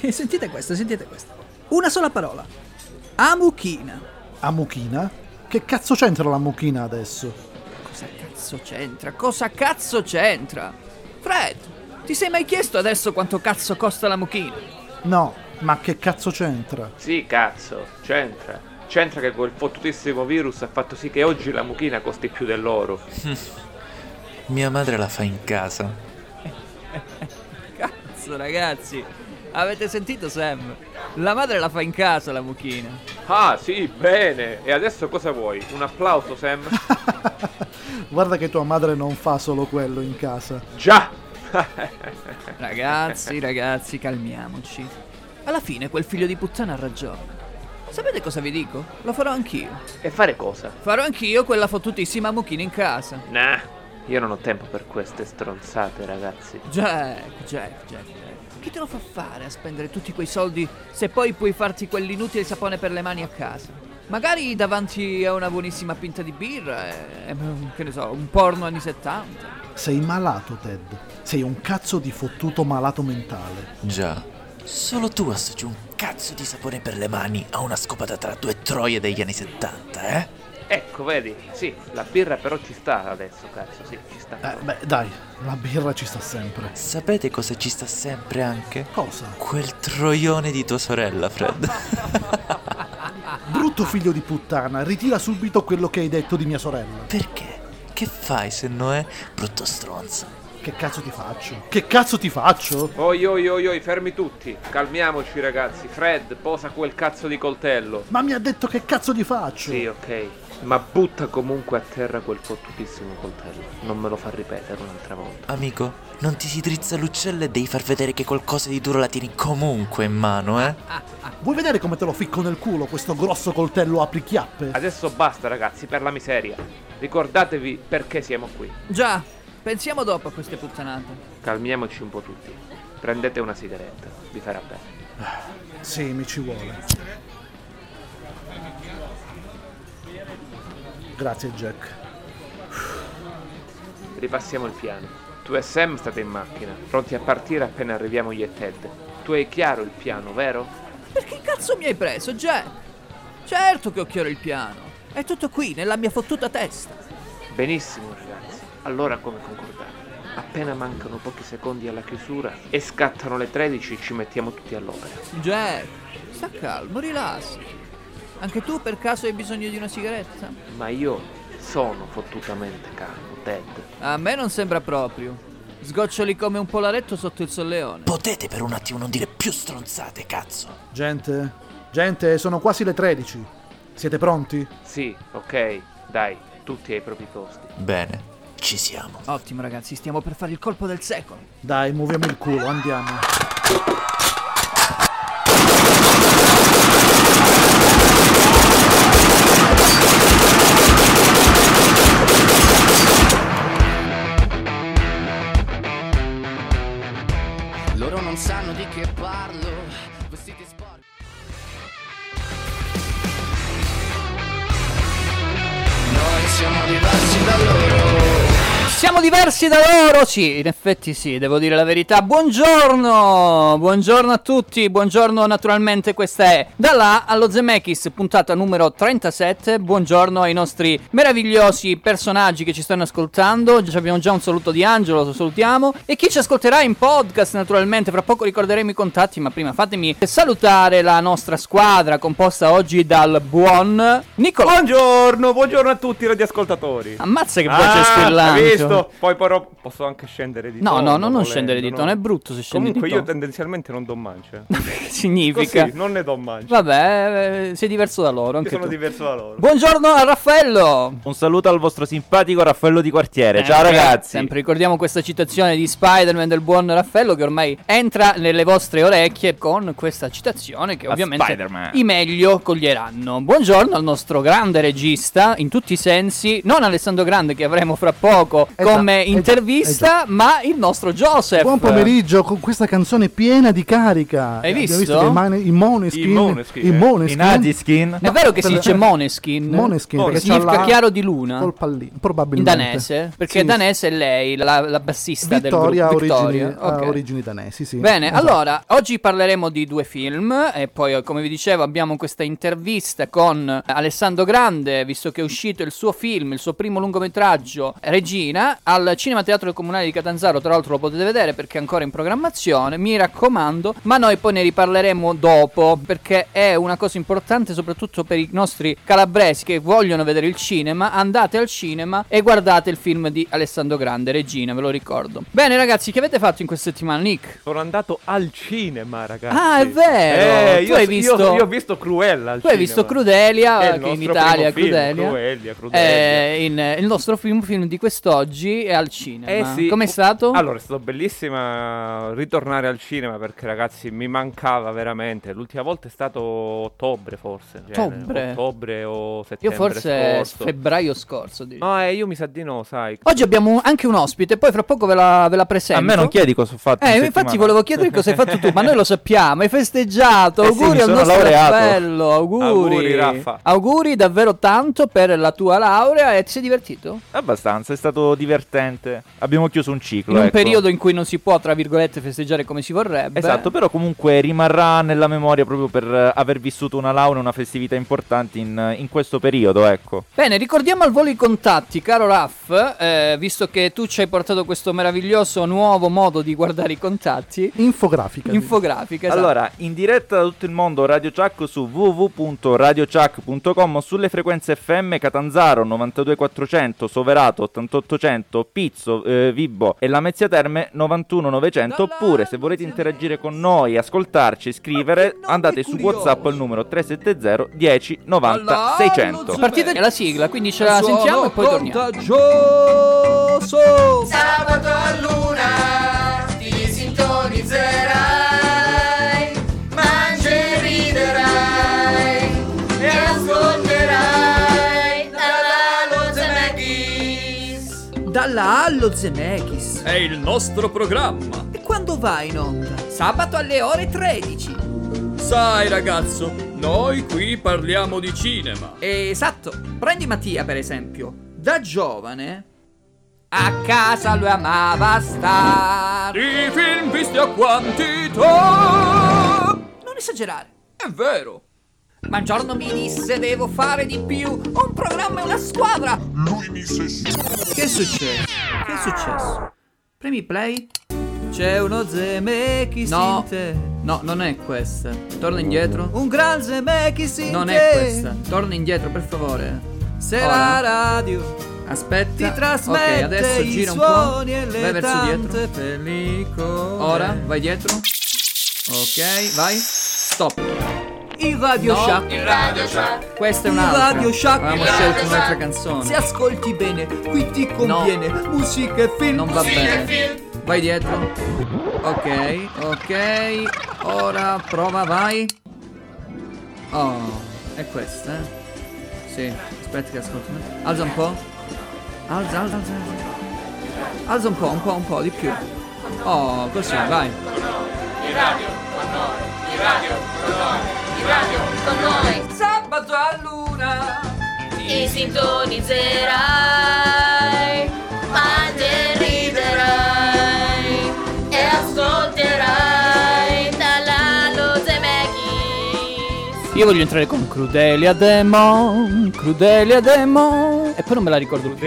E sentite questa, sentite questa. Una sola parola. Amuchina. A mucchina? Che cazzo c'entra la mucchina adesso? Cosa cazzo c'entra? Cosa cazzo c'entra? Fred, ti sei mai chiesto adesso quanto cazzo costa la mucchina? No, ma che cazzo c'entra? Sì, cazzo, c'entra. C'entra che quel fottutissimo virus ha fatto sì che oggi la mucchina costi più dell'oro. Mia madre la fa in casa. Cazzo, ragazzi. Avete sentito Sam? La madre la fa in casa la mucchina. Ah, sì, bene. E adesso cosa vuoi? Un applauso, Sam? Guarda che tua madre non fa solo quello in casa. Già! Ragazzi, ragazzi, calmiamoci. Alla fine quel figlio di puttana ha ragione. Sapete cosa vi dico? Lo farò anch'io. E fare cosa? Farò anch'io quella fottutissima mucchina in casa. Nah, io non ho tempo per queste stronzate, ragazzi. Jack, Jack, Jack, Jack. Chi te lo fa fare a spendere tutti quei soldi se poi puoi farti quell'inutile sapone per le mani a casa? Magari davanti a una buonissima pinta di birra e, e, che ne so, un porno anni 70. Sei malato, Ted. Sei un cazzo di fottuto malato mentale. Già. Solo tu associ un cazzo di sapone per le mani a una scopata tra due troie degli anni 70, eh? Ecco, vedi? Sì, la birra però ci sta adesso, cazzo, sì, ci sta. Eh, beh, dai, la birra ci sta sempre. Sapete cosa ci sta sempre anche? Cosa? Quel troione di tua sorella, Fred. Brutto figlio di puttana, ritira subito quello che hai detto di mia sorella. Perché? Che fai se no è brutto stronzo? Che cazzo ti faccio? Che cazzo ti faccio? Oi, oi, oi, oi, fermi tutti. Calmiamoci, ragazzi. Fred, posa quel cazzo di coltello. Ma mi ha detto che cazzo ti faccio? Sì, ok. Ma butta comunque a terra quel fottutissimo coltello. Non me lo fa ripetere un'altra volta. Amico, non ti si drizza l'uccello e devi far vedere che qualcosa di duro la tieni comunque in mano, eh? Vuoi vedere come te lo ficco nel culo questo grosso coltello apri chiappe? Adesso basta, ragazzi, per la miseria. Ricordatevi perché siamo qui. Già, pensiamo dopo a queste puttanate. Calmiamoci un po' tutti. Prendete una sigaretta, vi farà bene. Sì, mi ci vuole. Grazie, Jack. Ripassiamo il piano. Tu e Sam state in macchina, pronti a partire appena arriviamo io e Ted. Tu hai chiaro il piano, vero? Perché cazzo mi hai preso, Jack? Certo che ho chiaro il piano. È tutto qui, nella mia fottuta testa. Benissimo, ragazzi. Allora, come concordato, appena mancano pochi secondi alla chiusura e scattano le 13, ci mettiamo tutti all'opera. Jack, sta calmo, rilassa. Anche tu per caso hai bisogno di una sigaretta? Ma io sono fottutamente calmo, Ted. A me non sembra proprio. Sgoccioli come un polaretto sotto il solleone. Potete per un attimo non dire più stronzate, cazzo? Gente, gente, sono quasi le 13. Siete pronti? Sì, ok, dai, tutti ai propri posti. Bene, ci siamo. Ottimo ragazzi, stiamo per fare il colpo del secolo. Dai, muoviamo il culo, andiamo. Siamo diversi da loro? Sì, in effetti sì, devo dire la verità. Buongiorno! Buongiorno a tutti, buongiorno naturalmente, questa è Da là allo Zemeckis, puntata numero 37. Buongiorno ai nostri meravigliosi personaggi che ci stanno ascoltando. Abbiamo già un saluto di Angelo, lo salutiamo. E chi ci ascolterà in podcast naturalmente, fra poco ricorderemo i contatti, ma prima fatemi salutare la nostra squadra composta oggi dal buon Nicola. Buongiorno, buongiorno a tutti i radioascoltatori. Ammazza che voce Ah, squillante. Poi però posso anche scendere di No, tono. no, no, non volendo, scendere di no? tono, è brutto se scendi Comunque di io tono. tendenzialmente non do mance. Significa? Così, non ne do mance. Vabbè, eh, sei diverso da loro, Io anche sono tu. diverso da loro. Buongiorno a Raffaello. Un saluto al vostro simpatico Raffaello di quartiere. Ciao Sempre- ragazzi. Sempre ricordiamo questa citazione di Spider-Man del buon Raffaello che ormai entra nelle vostre orecchie con questa citazione che ovviamente Spider-Man. i meglio coglieranno. Buongiorno al nostro grande regista in tutti i sensi, non Alessandro Grande che avremo fra poco con come eh, intervista, ma il nostro Joseph. Buon pomeriggio con questa canzone piena di carica. Hai Abbiamo visto? che i, mane- i Moneskin, I eh. I Natiskin. È vero che si dice Moneskin? Moneskin, perché Significa chiaro di luna? Col pallino, In probabilmente. danese? Perché Sì, danese è lei, la, la bassista Vittoria, del gruppo. origini, Vittoria. ha ok. origini danesi, sì. Bene, Esatto. allora, oggi parleremo di due film e poi, come vi dicevo, abbiamo questa intervista con Alessandro Grande, visto che è uscito il suo film, il suo primo lungometraggio, Regina, al Cinema Teatro Comunale di Catanzaro, tra l'altro lo potete vedere perché è ancora in programmazione, mi raccomando, ma noi poi ne riparleremo dopo, perché è una cosa importante soprattutto per i nostri calabresi che vogliono vedere il cinema, andate al cinema e guardate il film di Alessandro Grande, Regina, ve lo ricordo. Bene ragazzi, che avete fatto in questa settimana, Nick? Sono andato al cinema, ragazzi. Ah, è vero! Eh, Tu io, hai io- visto- Io, ho visto Cruella al Tu hai cinema. visto Crudelia, che in Italia primo film, Crudelia. Crudelia, Crudelia. Eh, in- il nostro film, film di quest'oggi è al cinema. Eh sì. Com'è stato? Allora, è stato bellissima ritornare al cinema perché ragazzi mi mancava veramente. L'ultima volta è stato ottobre forse. Ottobre? Ottobre o Io settembre forse scorso. febbraio scorso. addirittura. No, eh, io mi sa di no, sai. Oggi abbiamo anche un ospite, poi fra poco ve la, ve la presento. A me non chiedi cosa ho fatto. Eh, infatti volevo chiedere cosa hai fatto tu, ma noi lo sappiamo, hai festeggiato, Eh sì, auguri mi al nostro laureato. appello, auguri. Auguri, Raffa. Auguri davvero tanto per la tua laurea e ti sei divertito? Abbastanza, è stato divertente. Abbiamo chiuso un ciclo. In un ecco. periodo in cui non si può, tra virgolette, festeggiare come si vorrebbe. Esatto, però comunque rimarrà nella memoria proprio per eh, aver vissuto una laurea, una festività importante in, in questo periodo, ecco. Bene, ricordiamo al volo i contatti, caro Raff, eh, visto che tu ci hai portato questo meraviglioso nuovo modo di guardare i contatti. Infografica. Infografica, esatto. Allora, in diretta da tutto il mondo Radio Chuck su www.radiochuck.com sulle frequenze FM Catanzaro 92400, Soverato 8800, Pizzo, eh, Vibo e Lamezia Terme 91900 oppure se volete interagire con noi, ascoltarci, scrivere, andate su WhatsApp al numero 370 10 90 600. Partita la sigla, quindi ce la sentiamo e poi torniamo. Sabato a luna ti sintonizzerai, Dalla Allo Zemeckis. È il nostro programma. E quando va in onda? Sabato alle ore 13. Sai ragazzo, noi qui parliamo di cinema. Esatto. Prendi Mattia per esempio. Da giovane A casa lui amava star. I film visti a quantità. non esagerare. È vero. Ma un giorno mi disse devo fare di più. Ho un programma e una squadra. Che è successo? Che è successo? Premi play. C'è uno Zemeckis No. in te. No, non è questa. Torna indietro. Un gran Zemeckis in Non te. è questa. Torna indietro, per favore. Se Ora. la radio Aspetta. ti trasmette Ok, adesso i gira un po'. e Vai verso dietro. tante pellicole. Ora, vai dietro. Ok, vai. Stop. Il Radio No, Shack. il Radio Shack. Questa è Il un'altra. Radio Shack. Avevamo Il scelto Radio un'altra canzone. Se ascolti bene, qui ti conviene. Musica e film. Non va bene. Vai dietro. Ok, ok. Ora prova, vai. Oh, è questa, eh? Sì, aspetta che ascolto. Alza un po'. Alza, alza, alza. alza. Un po', un po', un po' di più. Oh, così, vai. Con noi Sabato a luna. ti sintonizzerai, mangi e riderai e ascolterai dalla Zemeckis. Io voglio entrare con Crudelia Demon, Crudelia Demon. E poi non me la ricordo più.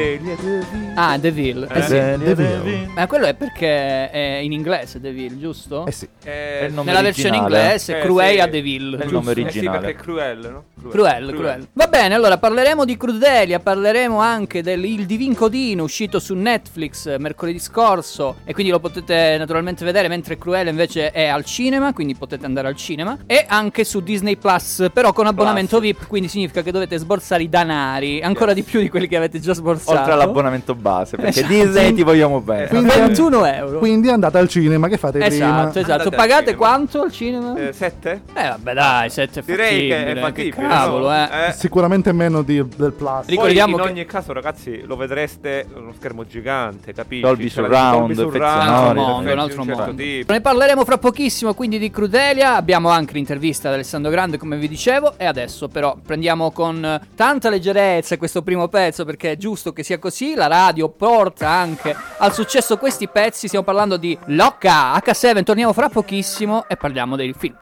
Ah, Deville. Eh, sì. Deville. Ma quello è perché è in inglese Deville, giusto? Eh sì. Eh, Nella versione originale. inglese, Eh, Cruella sì. Deville. È il nome Eh sì, originale. perché è cruel, no? Cruel, cruel. Va bene, allora parleremo di Crudelia, parleremo anche del Il Divin Codino uscito su Netflix eh, mercoledì scorso e quindi lo potete naturalmente vedere mentre Cruella invece è al cinema, quindi potete andare al cinema e anche su Disney Plus, però con abbonamento VIP, quindi significa che dovete sborsare i danari, ancora di più di quelli quelli che avete già sborsato. Oltre all'abbonamento base, perché Esatto. Disney ti vogliamo bene. Quindi- 21 euro. Quindi andate al cinema, che fate prima? Esatto, esatto. Pagate cinema. quanto al cinema? Eh, Eh, sette? vabbè, dai, 7 Direi che è fattibile. cavolo, no? eh. Sicuramente meno di- del Plus. Ric- Ricordiamo Poi in che- ogni caso, ragazzi, lo vedreste uno schermo gigante, capisci? Dolby surround, Dolby Un altro mondo, un altro certo mondo. Ne parleremo fra pochissimo quindi di Crudelia. Abbiamo anche l'intervista ad Alessandro Grande, come vi dicevo. E adesso, però, prendiamo con eh, tanta leggerezza questo primo pezzo perché è giusto che sia così. La radio porta anche al successo questi pezzi. Stiamo parlando di Locca H7. Torniamo fra pochissimo e parliamo dei film.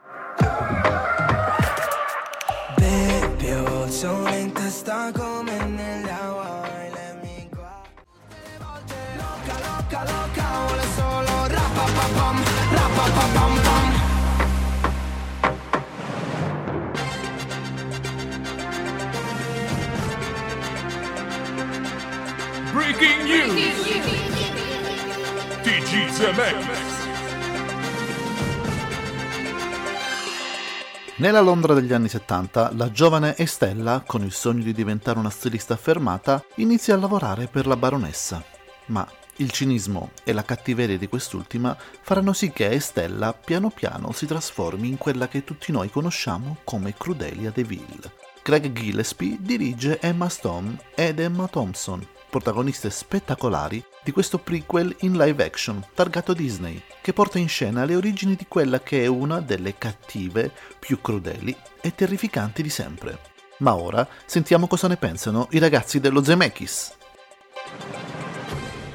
Beppio, sono in testa come nelle Breaking news! TG Zemeckis. Nella Londra degli anni 70, la giovane Estella, con il sogno di diventare una stilista affermata, inizia a lavorare per la baronessa. Ma il cinismo e la cattiveria di quest'ultima faranno sì che Estella piano piano si trasformi in quella che tutti noi conosciamo come Crudelia DeVille. Craig Gillespie dirige Emma Stone ed Emma Thompson, protagoniste spettacolari di questo prequel in live action targato Disney, che porta in scena le origini di quella che è una delle cattive più crudeli e terrificanti di sempre. Ma ora sentiamo cosa ne pensano i ragazzi dello Zemeckis.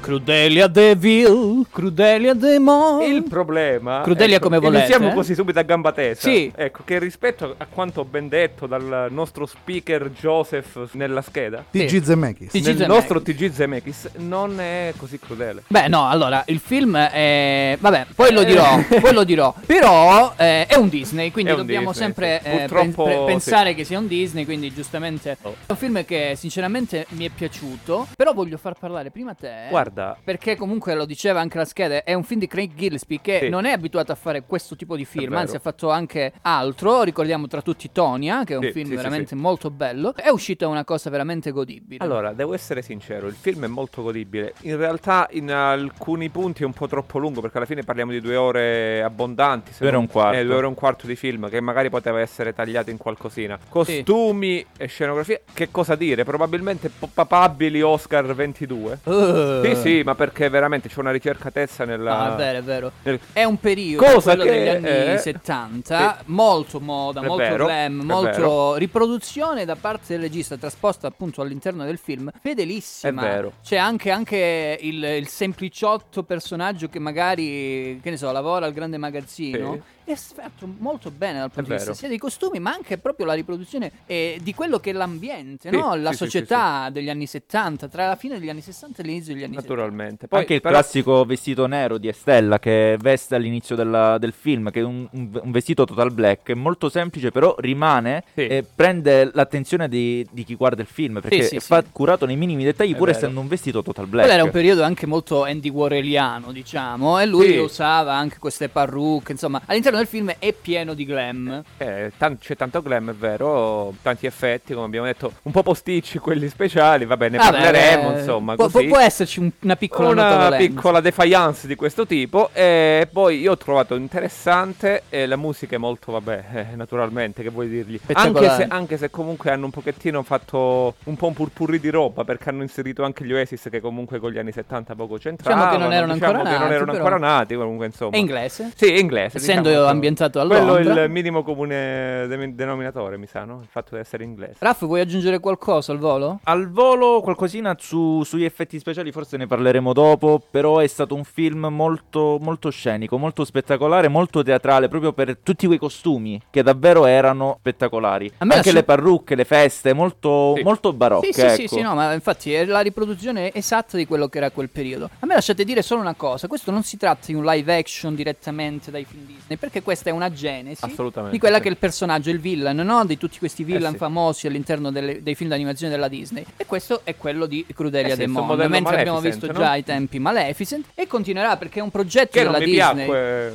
Crudelia Deville, Crudelia Demon. Il problema. Crudelia come volete, Iniziamo eh? così subito a gamba tesa. Sì. Ecco, che rispetto a quanto ben detto dal nostro speaker Joseph nella scheda, TG Zemeckis. TG Zemeckis. nostro TG Zemeckis non è così crudele. Beh, no, allora, il film è... Vabbè, poi lo Eh. dirò, poi lo dirò. Però eh, è un Disney, quindi un dobbiamo Disney, sempre sì. eh, Purtroppo, pen- pre- sì. pensare che sia un Disney, quindi giustamente... Oh. È un film che sinceramente mi è piaciuto, però voglio far parlare prima te. Guarda, Perché comunque lo diceva anche la scheda, è un film di Craig Gillespie che Sì. non è abituato a fare questo tipo di film, anzi ha fatto anche altro, ricordiamo tra tutti Tonia, che è un Sì, film sì, veramente sì. molto bello, è uscita una cosa veramente godibile. Allora, devo essere sincero, il film è molto godibile. In realtà in alcuni punti è un po' troppo lungo perché alla fine parliamo di due ore abbondanti. Due ore e un quarto. Eh, due ore e un quarto di film che magari poteva essere tagliato in qualcosina. Costumi e scenografia, che cosa dire? Probabilmente papabili Oscar 22. Uh. Sì, sì, ma perché veramente c'è una ricercatezza nella... No, è vero, è vero. nel- È un periodo, Cosa quello che degli anni è- 70, molto moda, È molto vero, glam, molto vero. riproduzione da parte del regista trasposta appunto all'interno del film, fedelissima. È vero. C'è anche, anche il, il sempliciotto personaggio che magari, che ne so, lavora al grande magazzino. Sì. È fatto molto bene dal punto È di vista sia dei costumi, ma anche proprio la riproduzione eh, di quello che è l'ambiente, Sì, no? la sì, sì, società degli anni 70, tra la fine degli anni 60 e l'inizio degli anni 70. Naturalmente. Poi, Anche il però- classico vestito nero di Estella che veste all'inizio della- del film, che è un, un- un vestito total black, è molto semplice, però rimane Sì. e prende l'attenzione di, di chi guarda il film, perché sì, è sì. fa- curato nei minimi dettagli, È pur vero. essendo un vestito total black. Quello era un periodo anche molto Andy Warholiano, diciamo, e lui Sì. usava anche queste parrucche, insomma, all'interno del film è pieno di glam. Eh, tan- c'è tanto glam, è vero, tanti effetti, come abbiamo detto, un po' posticci quelli speciali, vabbè, ne Vabbè, parleremo, eh, insomma, può, può esserci un- una piccola una piccola defiance di questo tipo e poi io ho trovato interessante e la musica è molto vabbè eh, naturalmente che vuoi dirgli? Anche se, anche se comunque hanno un pochettino fatto un po' un purpurri di roba perché hanno inserito anche gli Oasis che comunque con gli anni 70 poco c'entravano Diciamo che non erano diciamo ancora che non nati, erano ancora nati comunque insomma. È inglese? sì è inglese Essendo diciamo, ambientato a quello è Londra. il minimo comune de- denominatore mi sa no? il fatto di essere inglese Raff, vuoi aggiungere qualcosa al volo? Al volo qualcosina su- sugli effetti speciali forse ne parleremo dopo, però è stato un film molto, molto scenico, molto spettacolare, molto teatrale, proprio per tutti quei costumi che davvero erano spettacolari. A me Anche lascia- le parrucche, le feste, molto, Sì. molto barocche. Sì, sì, sì, ecco. sì, no, ma infatti è la riproduzione esatta di quello che era quel periodo. A me lasciate dire solo una cosa, questo non si tratta di un live action direttamente dai film Disney, perché perché questa è una genesi di quella sì. che è il personaggio, il villain, no? Di tutti questi villain sì. famosi all'interno delle- dei film d'animazione della Disney. E questo è quello di Crudelia Eh sì, The sto Mon, modello mentre abbiamo Maleficent, visto no? già ai tempi Maleficent e continuerà perché è un progetto Che della Disney. piacque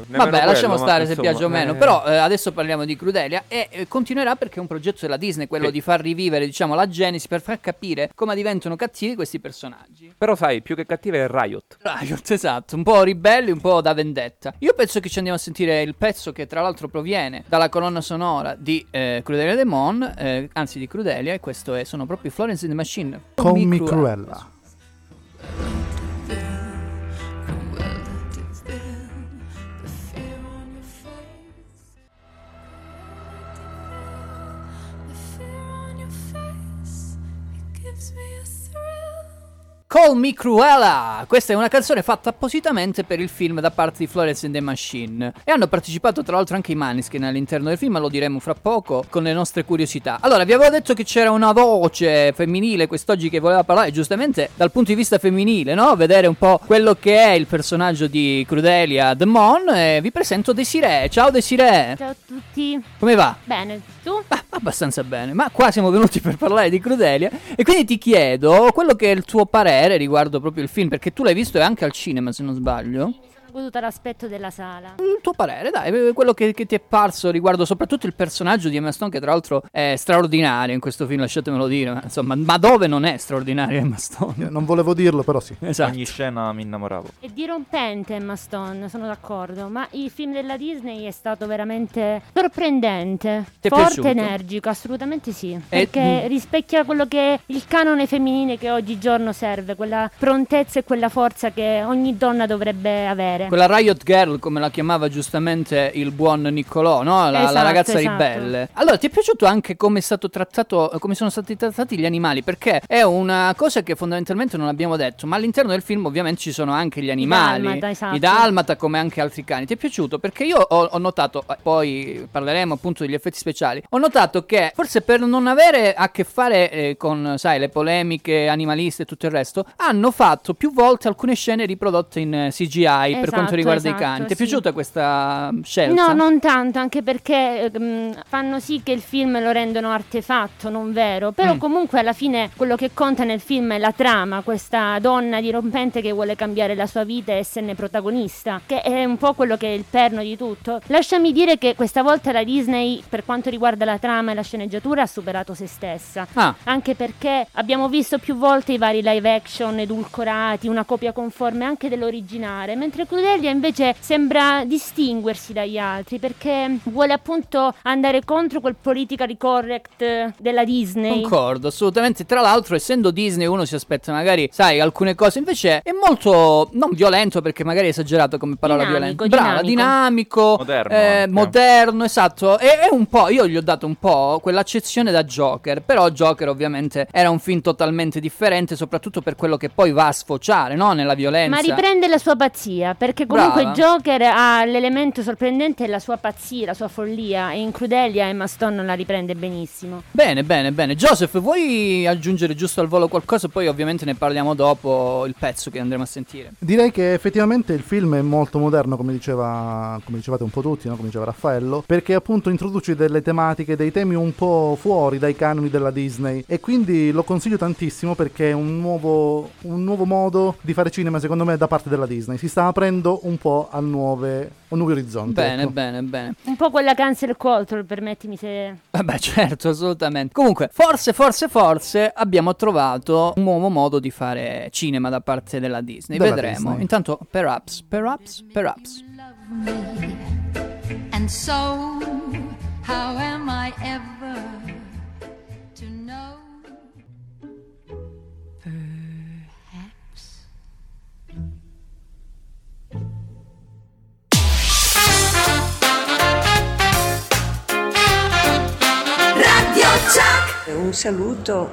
nemmeno Vabbè, lasciamo quello, stare ma se insomma, piace o meno, eh. però eh, adesso parliamo di Crudelia e eh, continuerà perché è un progetto della Disney, quello di far rivivere, diciamo, la genesi per far capire come diventano cattivi questi personaggi. Però sai, più che cattiva è Riot. Riot, esatto, un po' ribelli, un po' da vendetta. Io penso che ci andiamo a sentire il pezzo che tra l'altro proviene dalla colonna sonora di eh, Crudelia Demon, eh, anzi di Crudelia, e questo è, sono proprio Florence and the Machine. Me Cruella. Cruella. Call Me Cruella! Questa è una canzone fatta appositamente per il film da parte di Florence and the Machine. E hanno partecipato tra l'altro anche i Maneskin all'interno del film, ma lo diremo fra poco con le nostre curiosità. Allora, vi avevo detto che c'era una voce femminile quest'oggi che voleva parlare, giustamente dal punto di vista femminile, no? Vedere un po' quello che è il personaggio di Crudelia The Mon. E vi presento Desiree. Ciao Desiree! Ciao a tutti. Come va? Bene, tu? Ah, abbastanza bene, ma qua siamo venuti per parlare di Crudelia e quindi ti chiedo quello che è il tuo parere riguardo proprio il film, perché tu l'hai visto anche al cinema se non sbaglio. Goduto l'aspetto della sala. Il tuo parere, dai, eh, quello che, che ti è parso riguardo soprattutto il personaggio di Emma Stone, che tra l'altro è straordinario in questo film, lasciatemelo dire, ma insomma, ma dove non è straordinaria Emma Stone? Non volevo dirlo, però sì. Esatto. Ogni scena mi innamoravo. È dirompente Emma Stone, sono d'accordo, ma il film della Disney è stato veramente sorprendente, Ti è forte, piaciuto? energico, assolutamente sì, E- perché mm. rispecchia quello che è il canone femminile che oggigiorno serve, quella prontezza e quella forza che ogni donna dovrebbe avere. Quella Riot Girl, come la chiamava giustamente il buon Niccolò, no? La, la Esatto, ragazza esatto. ribelle. Allora, ti è piaciuto anche come è stato trattato, come sono stati trattati gli animali? Perché è una cosa che fondamentalmente non abbiamo detto, ma all'interno del film ovviamente ci sono anche gli animali. dalmata, esatto. I dalmata come anche altri cani. Ti è piaciuto? Perché io ho, ho notato, eh, poi parleremo appunto degli effetti speciali, ho notato che forse per non avere a che fare eh, con, sai, le polemiche animaliste e tutto il resto, hanno fatto più volte alcune scene riprodotte in eh, CGI per Esatto, quanto riguarda i esatto, cani. Ti è sì. piaciuta questa scelta? No, non tanto, anche perché ehm, fanno sì che il film lo rendono artefatto, non vero. Però Mm. comunque alla fine quello che conta nel film è la trama, questa donna dirompente che vuole cambiare la sua vita e esserne protagonista, che è un po' quello che è il perno di tutto. Lasciami dire che questa volta la Disney, per quanto riguarda la trama e la sceneggiatura, ha superato se stessa. Ah. Anche perché abbiamo visto più volte i vari live action edulcorati, una copia conforme anche dell'originale, mentre Crudelia invece sembra distinguersi dagli altri perché vuole appunto andare contro quel politically correct eh, della Disney. Concordo, assolutamente. Tra l'altro, essendo Disney, uno si aspetta magari, sai, alcune cose. Invece è molto non violento perché magari è esagerato come parola Dinamico, violenta. Brava, dinamico, Moderno eh, moderno, esatto. E è un po', io gli ho dato un po' quell'accezione da Joker. Però Joker, ovviamente, era un film totalmente differente, soprattutto per quello che poi va a sfociare, no? Nella violenza. Ma riprende la sua pazzia, perché comunque Brava. Joker ha l'elemento sorprendente la sua pazzia, la sua follia, e in Crudelia Emma Stone la riprende benissimo. Bene, bene, bene. Joseph, vuoi aggiungere giusto al volo qualcosa? Poi ovviamente ne parliamo dopo il pezzo che andremo a sentire. Direi che effettivamente il film è molto moderno, come, diceva, come dicevate un po' tutti, no? come diceva Raffaello, perché appunto introduce delle tematiche, dei temi un po' fuori dai canoni della Disney e quindi lo consiglio tantissimo perché è un nuovo, un nuovo modo di fare cinema secondo me da parte della Disney. Si sta aprendo un po' a, nuove, a nuovi orizzonti. Bene, ecco. bene, bene. Un po' quella cancel culture, permettimi se... Vabbè, certo, assolutamente. Comunque, forse, forse, forse abbiamo trovato un nuovo modo di fare cinema da parte della Disney. Della Vedremo. Disney. Intanto, perhaps, perhaps, perhaps. And so, how am I ever Un saluto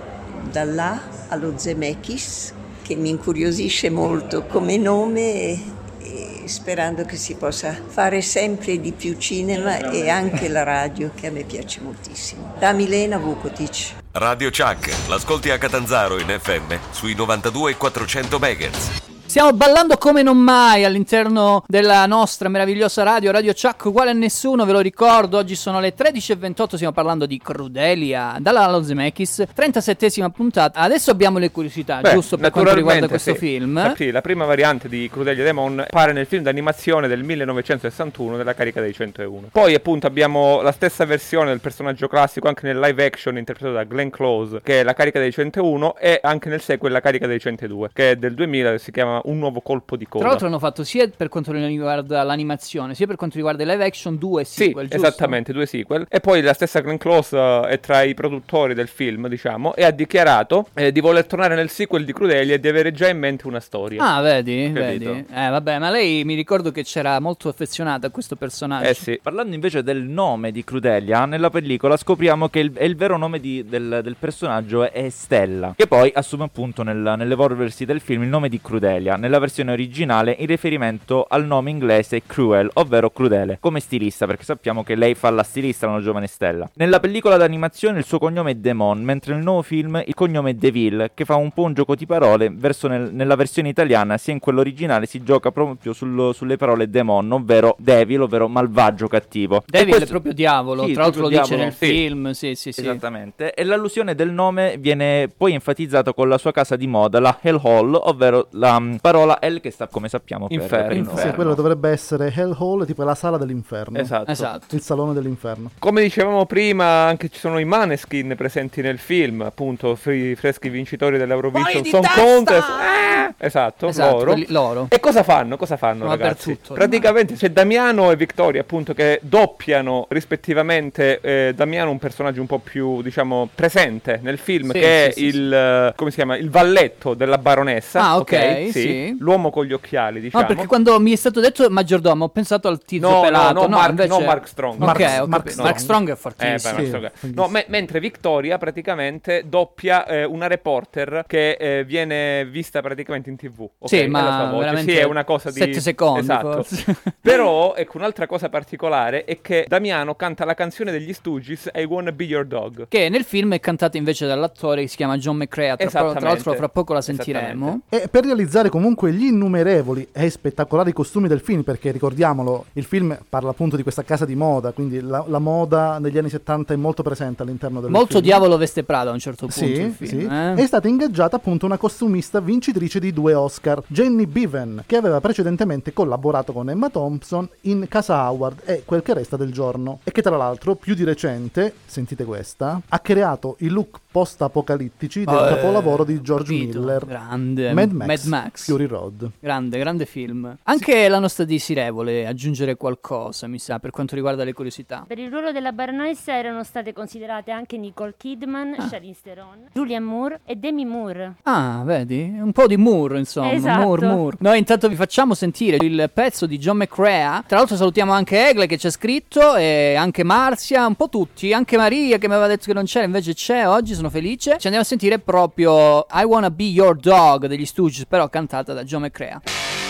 da là allo Zemeckis che mi incuriosisce molto come nome e, e sperando che si possa fare sempre di più cinema e anche la radio che a me piace moltissimo. Da Milena Vukotic. Radio Chuck, l'ascolti a Catanzaro in FM sui 92 e 400 MHz. Stiamo ballando come non mai all'interno della nostra meravigliosa radio, Radio Chuck uguale a nessuno, ve lo ricordo. Oggi sono le 13.28, stiamo parlando di Crudelia, dalla Lalo Zemeckis, 37esima puntata. Adesso abbiamo le curiosità, Beh, giusto per quanto riguarda questo sì. film. Sì, la prima variante di Crudelia Demon appare nel film d'animazione del 1961 della carica dei 101. Poi appunto abbiamo la stessa versione del personaggio classico anche nel live action interpretato da Glenn Close, che è la carica dei 101 e anche nel sequel la carica dei 102, che è del 2000 e si chiama Un nuovo colpo di coda. Tra l'altro hanno fatto sia per quanto riguarda l'animazione, sia per quanto riguarda il live action due Sì, sequel, giusto? esattamente, due sequel. E poi la stessa Glenn Close eh, è tra i produttori del film, diciamo, e ha dichiarato eh, di voler tornare nel sequel di Crudelia e di avere già in mente una storia. Ah, vedi, Capito? vedi. Eh, vabbè, ma lei mi ricordo che c'era molto affezionata a questo personaggio. Eh sì. Parlando invece del nome di Crudelia, nella pellicola scopriamo che il, è il vero nome di- del, del personaggio è Stella, che poi assume appunto nel- nell'evolversi del film il nome di Crudelia, nella versione originale in riferimento al nome inglese Cruel, ovvero crudele, come stilista, perché sappiamo che lei fa la stilista una giovane Stella. Nella pellicola d'animazione il suo cognome è Demon, mentre nel nuovo film il cognome è Deville, che fa un po' un gioco di parole, verso nel- nella versione italiana sia in quella originale si gioca proprio sul- sulle parole Demon, ovvero Devil, ovvero malvagio cattivo. Devil questo- è proprio diavolo, Sì, tra l'altro lo dice nel sì. film, sì, sì, sì. Esattamente. E l'allusione del nome viene poi enfatizzata con la sua casa di moda, la Hell Hall, ovvero la parola Hell che sta come sappiamo per Inferno. Sì, quello dovrebbe essere Hell Hall, tipo la sala dell'inferno. Esatto. Esatto. Il salone dell'inferno. Come dicevamo prima, anche ci sono i Maneskin presenti nel film, appunto, fri- freschi vincitori dell'Eurovision Song testa! Contest. Eh, esatto, Esatto, loro. quelli- loro. E cosa fanno? Cosa fanno, Sono ragazzi? Praticamente c'è Damiano e Vittoria, appunto, che doppiano rispettivamente eh, Damiano un personaggio un po' più, diciamo, presente nel film, Sì, che sì, è sì, il come si chiama? Il valletto della baronessa. Ah, ok, sì. L'uomo con gli occhiali, diciamo. No, perché quando mi è stato detto maggiordomo ho pensato al tizio No, pelato. no, no, Mark, invece... no Mark Strong. Mark- ho Mark capito. Mark Strong è Eh, beh, fortissimo. Mark Strong. No, me- mentre Victoria praticamente doppia eh, una reporter che eh, viene vista praticamente in tv. ok? Sì, ma sua voce. veramente Sì, è una cosa di... sette secondi, Esatto. forse. Però, ecco, un'altra cosa particolare è che Damiano canta la canzone degli Stooges I Wanna Be Your Dog. Che nel film è cantata invece dall'attore che si chiama John McCrea. Tra, tra l'altro, fra poco la sentiremo. E per realizzare comunque gli innumerevoli e spettacolari costumi del film, perché ricordiamolo, il film parla appunto di questa casa di moda, quindi la, la moda negli anni 70 è molto presente all'interno del Molto film. diavolo veste Prada a un certo punto. Sì, il film, sì. eh. È stata ingaggiata appunto una costumista vincitrice di due Oscar, Jenny Bevan, che aveva precedentemente collaborato con Emma Thompson in Casa Howard e Quel che resta del giorno. E che tra l'altro, più di recente, sentite questa, ha creato i look post-apocalittici del Eh, capolavoro di George capito. Miller. Grande. Mad Max, Mad Max. Fury Road. Grande, grande film. Anche la nostra di Sire vuole aggiungere qualcosa, mi sa, per quanto riguarda le curiosità. Per il ruolo della baronessa erano state considerate anche Nicole Kidman, Charlize Theron, Julianne Moore e Demi Moore. Ah, vedi? Un po' di Moore, insomma. Esatto. Moore, Moore. Noi intanto vi facciamo sentire il pezzo di John McCrea. Tra l'altro salutiamo anche Egle che c'è scritto e anche Marzia, un po' tutti. Anche Maria che mi aveva detto che non c'era, invece c'è oggi, sono felice. Ci andiamo a sentire proprio I Wanna Be Your Dog degli Stooges, però cantata da John McCrea.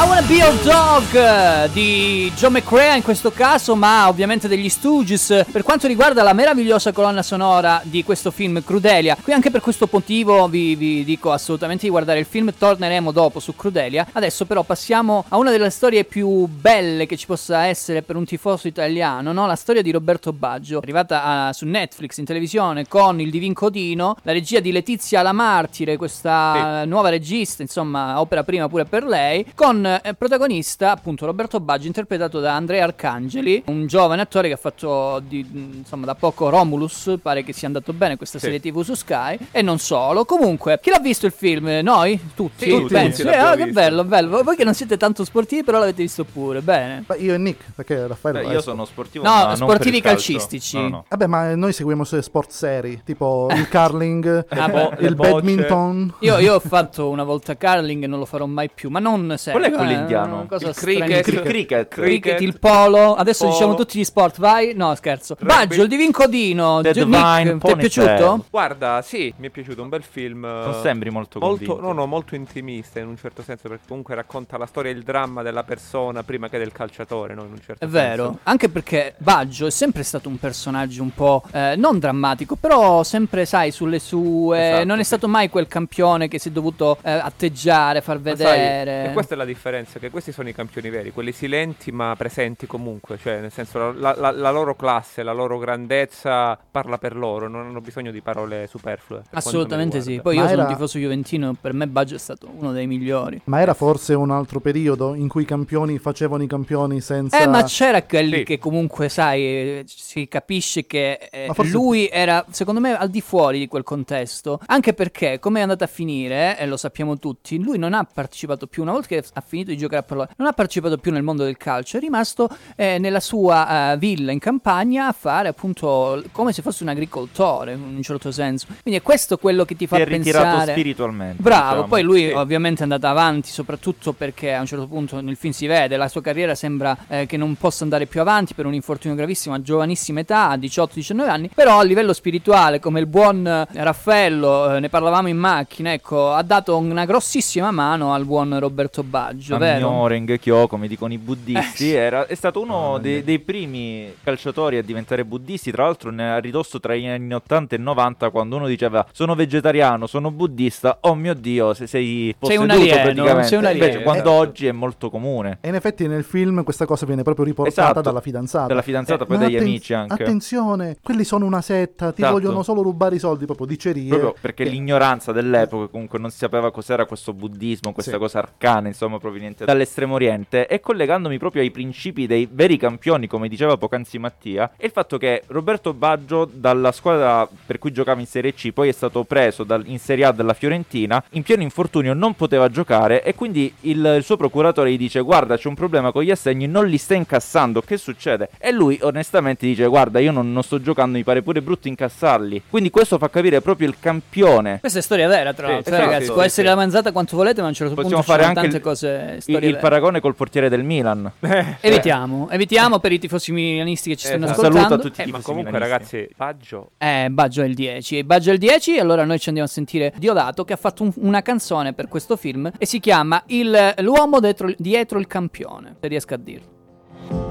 I Wanna Be Your Dog eh, di John McCrea in questo caso, ma ovviamente degli Stooges per quanto riguarda la meravigliosa colonna sonora di questo film Crudelia. Qui anche per questo motivo vi, vi dico assolutamente di guardare il film, torneremo dopo su Crudelia. Adesso però passiamo a una delle storie più belle che ci possa essere per un tifoso italiano, no? La storia di Roberto Baggio, arrivata a- su Netflix in televisione con il Divin Codino, la regia di Letizia La Martire, questa nuova regista, insomma, opera prima pure per lei, con eh, protagonista appunto Roberto Baggio interpretato da Andrea Arcangeli, un giovane attore che ha fatto di- insomma da poco Romulus, pare che sia andato bene questa Sì. serie TV su Sky e non solo. Comunque, chi l'ha visto il film? Noi? Tutti? Sì, tutti, Penso. tutti Eh, che bello, bello. Voi che non siete tanto sportivi, però l'avete visto pure, bene. Beh, io e Nick, perché Raffaele... Beh, io è. sono sportivo, No, ma non per sportivi calcistici. No, no. Vabbè, ma noi seguiamo solo sport seri, tipo il curling, Ah, boh, il badminton. Io, io ho fatto una volta curling e non lo farò mai più, ma non serio. È quello eh. in indiano. Il cricket. Il cricket. Cricket, il polo. Adesso Polo. diciamo tutti gli sport, vai. No, scherzo. Rugby. Baggio, il divin codino. The Gio- Divine Nick, ti è piaciuto? Guarda, sì, mi è piaciuto un bel film. Non sembri molto molto, convinto. no, no, molto intimista in un certo senso, perché comunque racconta la storia e il dramma della persona prima che del calciatore, no? In un certo È vero, senso. anche perché Baggio è sempre stato un personaggio un po' eh, non drammatico, però sempre, sai, sulle sue. Esatto, non è sì. stato mai quel campione che si è dovuto eh, atteggiare, far Ma sai, vedere. e questa è la differenza, che questi sono i campioni veri, quelli silenti ma presenti comunque, cioè nel senso la, la- la- loro classe, la loro grandezza parla per loro, non hanno bisogno di parole superflue. per Assolutamente sì. Poi io Ma sono era- un tifoso juventino, per me Baggio è stato uno dei migliori. Ma era forse un altro periodo in cui i campioni facevano i campioni senza... Eh, ma c'era quelli Sì. che comunque, sai, eh, si capisce che eh, forse- lui era, secondo me, al di fuori di quel contesto. Anche perché, come è andata a finire, e lo sappiamo tutti, lui non ha partecipato più, una volta che ha finito di giocare a pallone, non ha partecipato più nel mondo del calcio, è rimasto eh, nella sua eh, villa in campagna a fare appunto come se fosse un agricoltore, in un certo senso. Quindi è questo quello che ti fa Si è ritirato pensare... spiritualmente. Bravo, diciamo. poi lui Sì. ovviamente è andato avanti, soprattutto perché a un certo punto nel film si vede, la sua carriera sembra eh, che non possa andare più avanti per un infortunio gravissimo a giovanissima età, a 18-19 anni, però a livello spirituale, come il buon eh, Raffaello, eh, ne parlavamo in macchina, ecco, ha dato una grossissima mano al buon Roberto Baggio, vero? Amnio Rengekyo, come dicono i buddisti, Eh, era, è stato uno dei, dei primi calciatori a diventare buddisti, tra l'altro ne- a ridosso tra gli anni 80 e 90 quando uno diceva sono vegetariano, sono buddista, oh mio dio, se sei Sei un posseduto alieno, praticamente. sei un alieno. Invece quando Esatto. oggi è molto comune. E in effetti nel film questa cosa viene proprio riportata Esatto, dalla fidanzata. dalla fidanzata, poi Ma dagli atten- amici anche. Attenzione, quelli sono una setta, ti Esatto. vogliono solo rubare i soldi, proprio dicerie. Proprio perché che- l'ignoranza dell'epoca comunque non si sapeva cos'era questo buddismo, questa Sì. cosa arcana, insomma, proveniente dall'estremo oriente. E collegandomi proprio ai principi dei veri campioni, come diceva poc'anzi Mattia, è il fatto che Roberto Baggio, dalla squadra per cui giocava in Serie C, poi è stato preso dal- in Serie A dalla Fiorentina, in pieno infortunio non poteva giocare e quindi il, il suo procuratore gli dice guarda c'è un problema con gli assegni, non li sta incassando, che succede? E lui onestamente dice guarda io non, non sto giocando, mi pare pure brutto incassarli. Quindi questo fa capire proprio il campione. Questa è storia vera, tra Sì, l'altro, eh, esatto, ragazzi. sì, Può sì, essere sì. la manzata quanto volete, ma a un certo Possiamo punto fare anche tante il, cose, il, storie il paragone col portiere del Milan. Evitiamo, evitiamo per i tifosi milanisti che ci stanno Esatto. Ascoltando. saluto a tutti Eh, Ma tifosi comunque milanisti. ragazzi, Baggio Eh, Baggio è il 10. Baggio è il 10, allora noi ci andiamo a sentire Diodato che ha fatto un- una canzone per questo film e si chiama il- L'uomo dietro, dietro il campione, se riesco a dirlo.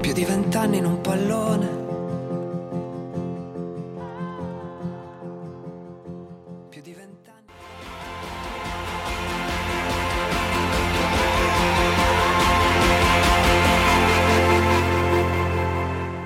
Più di vent'anni in un pallone.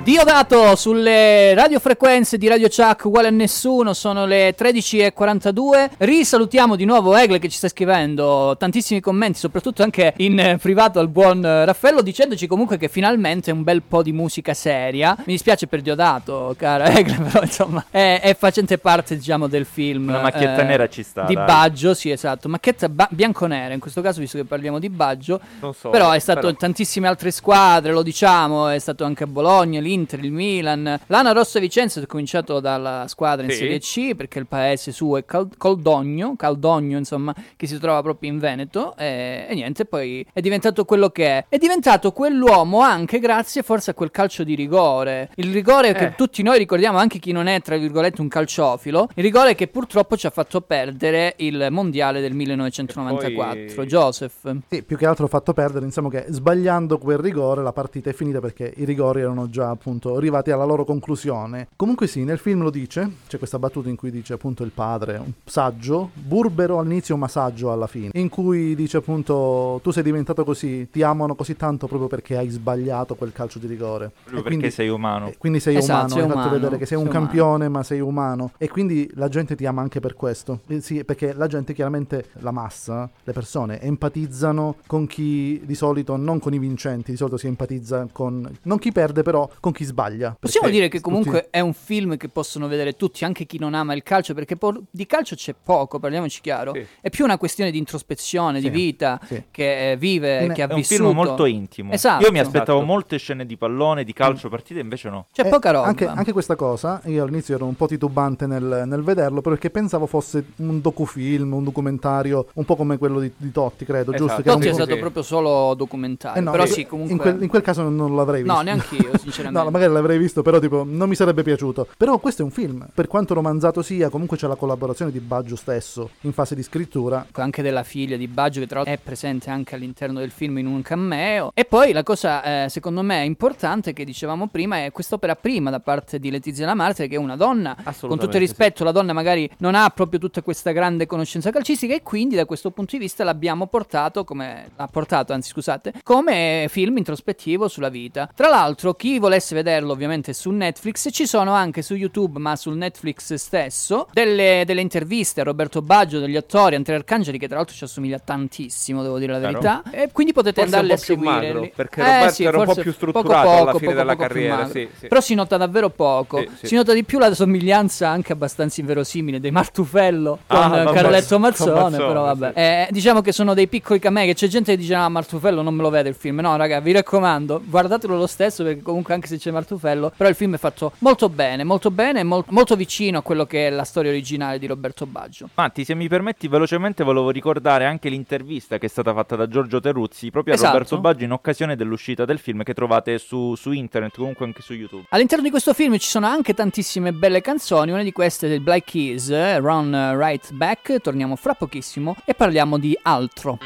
Diodato sulle radiofrequenze di Radio Chuck uguale a nessuno, sono le 13.42. Risalutiamo di nuovo Egle che ci sta scrivendo tantissimi commenti, soprattutto anche in privato al buon Raffaello, dicendoci comunque che finalmente un bel po' di musica seria. Mi dispiace per Diodato, cara Egle, però insomma è, è facente parte diciamo del film. Una macchietta eh, nera ci sta, Di dai. Baggio, sì esatto, macchietta ba- bianco-nera, in questo caso visto che parliamo di Baggio. non so. Però è stato però- tantissime altre squadre, lo diciamo, è stato anche a Bologna, l'Inter, il Milan. L'Ana Rossa Vicenza è cominciato dalla squadra in Sì. Serie C perché il paese suo è Cal- Coldogno, Caldogno insomma, che si trova proprio in Veneto e, e niente, poi è diventato quello che è. È diventato quell'uomo anche grazie forse a quel calcio di rigore. Il rigore che Eh. tutti noi ricordiamo, anche chi non è tra virgolette un calciofilo, il rigore che purtroppo ci ha fatto perdere il mondiale del 1994. E poi- Joseph. Sì, più che altro fatto perdere, insomma che sbagliando quel rigore la partita è finita perché i rigori erano già appunto arrivati alla loro conclusione. Comunque sì, nel film lo dice, c'è questa battuta in cui dice appunto il padre, un saggio, burbero all'inizio ma saggio alla fine, in cui dice appunto tu sei diventato così, ti amano così tanto proprio perché hai sbagliato quel calcio di rigore. Proprio E perché quindi- sei umano. e Quindi sei Esatto, umano, sei hai fatto umano, vedere che sei un sei umano. campione ma sei umano e quindi la gente ti ama anche per questo. Eh, sì, perché la gente chiaramente, la massa, le persone empatizzano con chi di solito, non con i vincenti, di solito si empatizza con, non chi perde però, con chi sbaglia. Possiamo dire che comunque è un film che possono vedere tutti, anche chi non ama il calcio, perché po- di calcio c'è poco, parliamoci chiaro. È più una questione di introspezione, di Sì, vita, sì. che eh, vive, che ha è un vissuto. film molto intimo. Esatto. Io mi aspettavo molte scene di pallone, di calcio, partite, invece no. C'è Eh, poca roba. Anche, anche questa cosa, io all'inizio ero un po' titubante nel, nel vederlo perché pensavo fosse un docufilm, un documentario, un po' come quello di, di Totti, credo, giusto? Che era Totti un è stato proprio solo documentario. Eh no, però in- sì, comunque. in, quel, in quel caso non l'avrei visto. No, neanch'io, sinceramente. No, magari l'avrei visto, però tipo non mi sarebbe piaciuto. Però questo è un film, per quanto romanzato sia, comunque c'è la collaborazione di Baggio stesso in fase di scrittura. anche della figlia di Baggio che tra l'altro è presente anche all'interno del film in un cameo e poi la cosa eh, secondo me importante che dicevamo prima è quest'opera prima da parte di Letizia Lamarte che è una donna con tutto il rispetto la donna magari non ha proprio tutta questa grande conoscenza calcistica e quindi da questo punto di vista l'abbiamo portato come l'ha portato anzi scusate come film introspettivo sulla vita tra l'altro chi volesse vederlo ovviamente su Netflix ci sono anche su YouTube ma sul Netflix stesso delle, delle interviste a Roberto Baggio degli attori Andrea Arcangeli che tra l'altro ci assomiglia tantissimo devo dire la verità e quindi potete Forse andarli a seguire magro, perché Eh, Roberto sì, era un po' più poco, strutturato poco, alla fine poco, della poco carriera, sì, sì. però si nota davvero poco. Si nota di più la somiglianza anche abbastanza inverosimile dei Martufello con Ah, eh, vabbè, Carletto con Mazzone Mazzone, però vabbè. Eh, diciamo che sono dei piccoli camei che c'è gente che dice ah Martufello non me lo vede il film. No raga vi raccomando guardatelo lo stesso perché comunque anche se c'è Martufello però il film è fatto molto bene molto bene mol- molto vicino a quello che è la storia originale di Roberto Baggio Matti, se mi permetti velocemente volevo ricordare anche l'intervista che è stata fatta da Giorgio Teruzzi proprio a Esatto. Roberto Baggio in occasione dell'uscita del film che trovate su, su internet, comunque anche su YouTube. All'interno di questo film ci sono anche tantissime belle canzoni, una di queste è del Black Keys, eh, Run Right Back, torniamo fra pochissimo e parliamo di altro.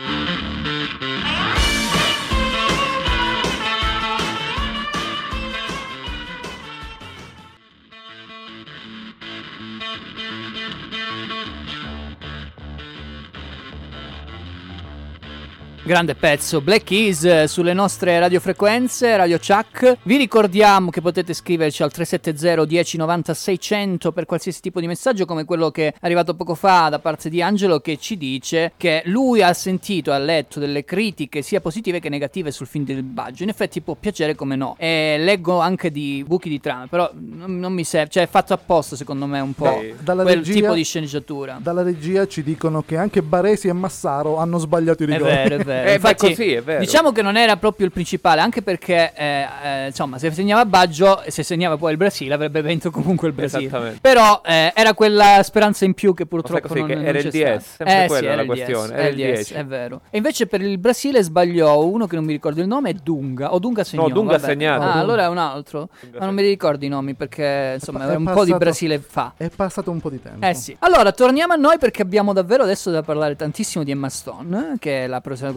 Grande pezzo, Black Keys eh, sulle nostre radiofrequenze, Radio Chuck. Vi ricordiamo che potete scriverci al 370 1090 600 per qualsiasi tipo di messaggio, come quello che è arrivato poco fa da parte di Angelo, che ci dice che lui ha sentito, ha letto delle critiche sia positive che negative sul film del Baggio. In effetti può piacere come no. E leggo anche di buchi di trama, però non, non mi serve, cioè è fatto apposta secondo me un po' dalla quel regia- tipo di sceneggiatura. Dalla regia ci dicono che anche Baresi e Massaro hanno sbagliato i È rigori. vero, è vero. Eh, beh, Infatti, così, è vero. diciamo che non era proprio il principale, anche perché, eh, eh, insomma, se segnava Baggio e se segnava poi il Brasile avrebbe vinto comunque il Brasile. Esattamente. Però eh, era quella speranza in più che purtroppo così, non, che non era c'è il DS, sempre Eh, quella sì, la era il questione, DS, era il DS, 10. è vero. E invece per il Brasile sbagliò uno che non mi ricordo il nome, è Dunga. O Dunga segnò. No, Dunga ha vabbè. segnato. Ah, Dunga. allora è un altro. Ma non mi ricordo i nomi perché, insomma, È era un po' di passato- Brasile fa. È passato un po' di tempo. Eh sì. Allora, torniamo a noi perché abbiamo davvero adesso da parlare tantissimo di Emma Stone, che è la protagonista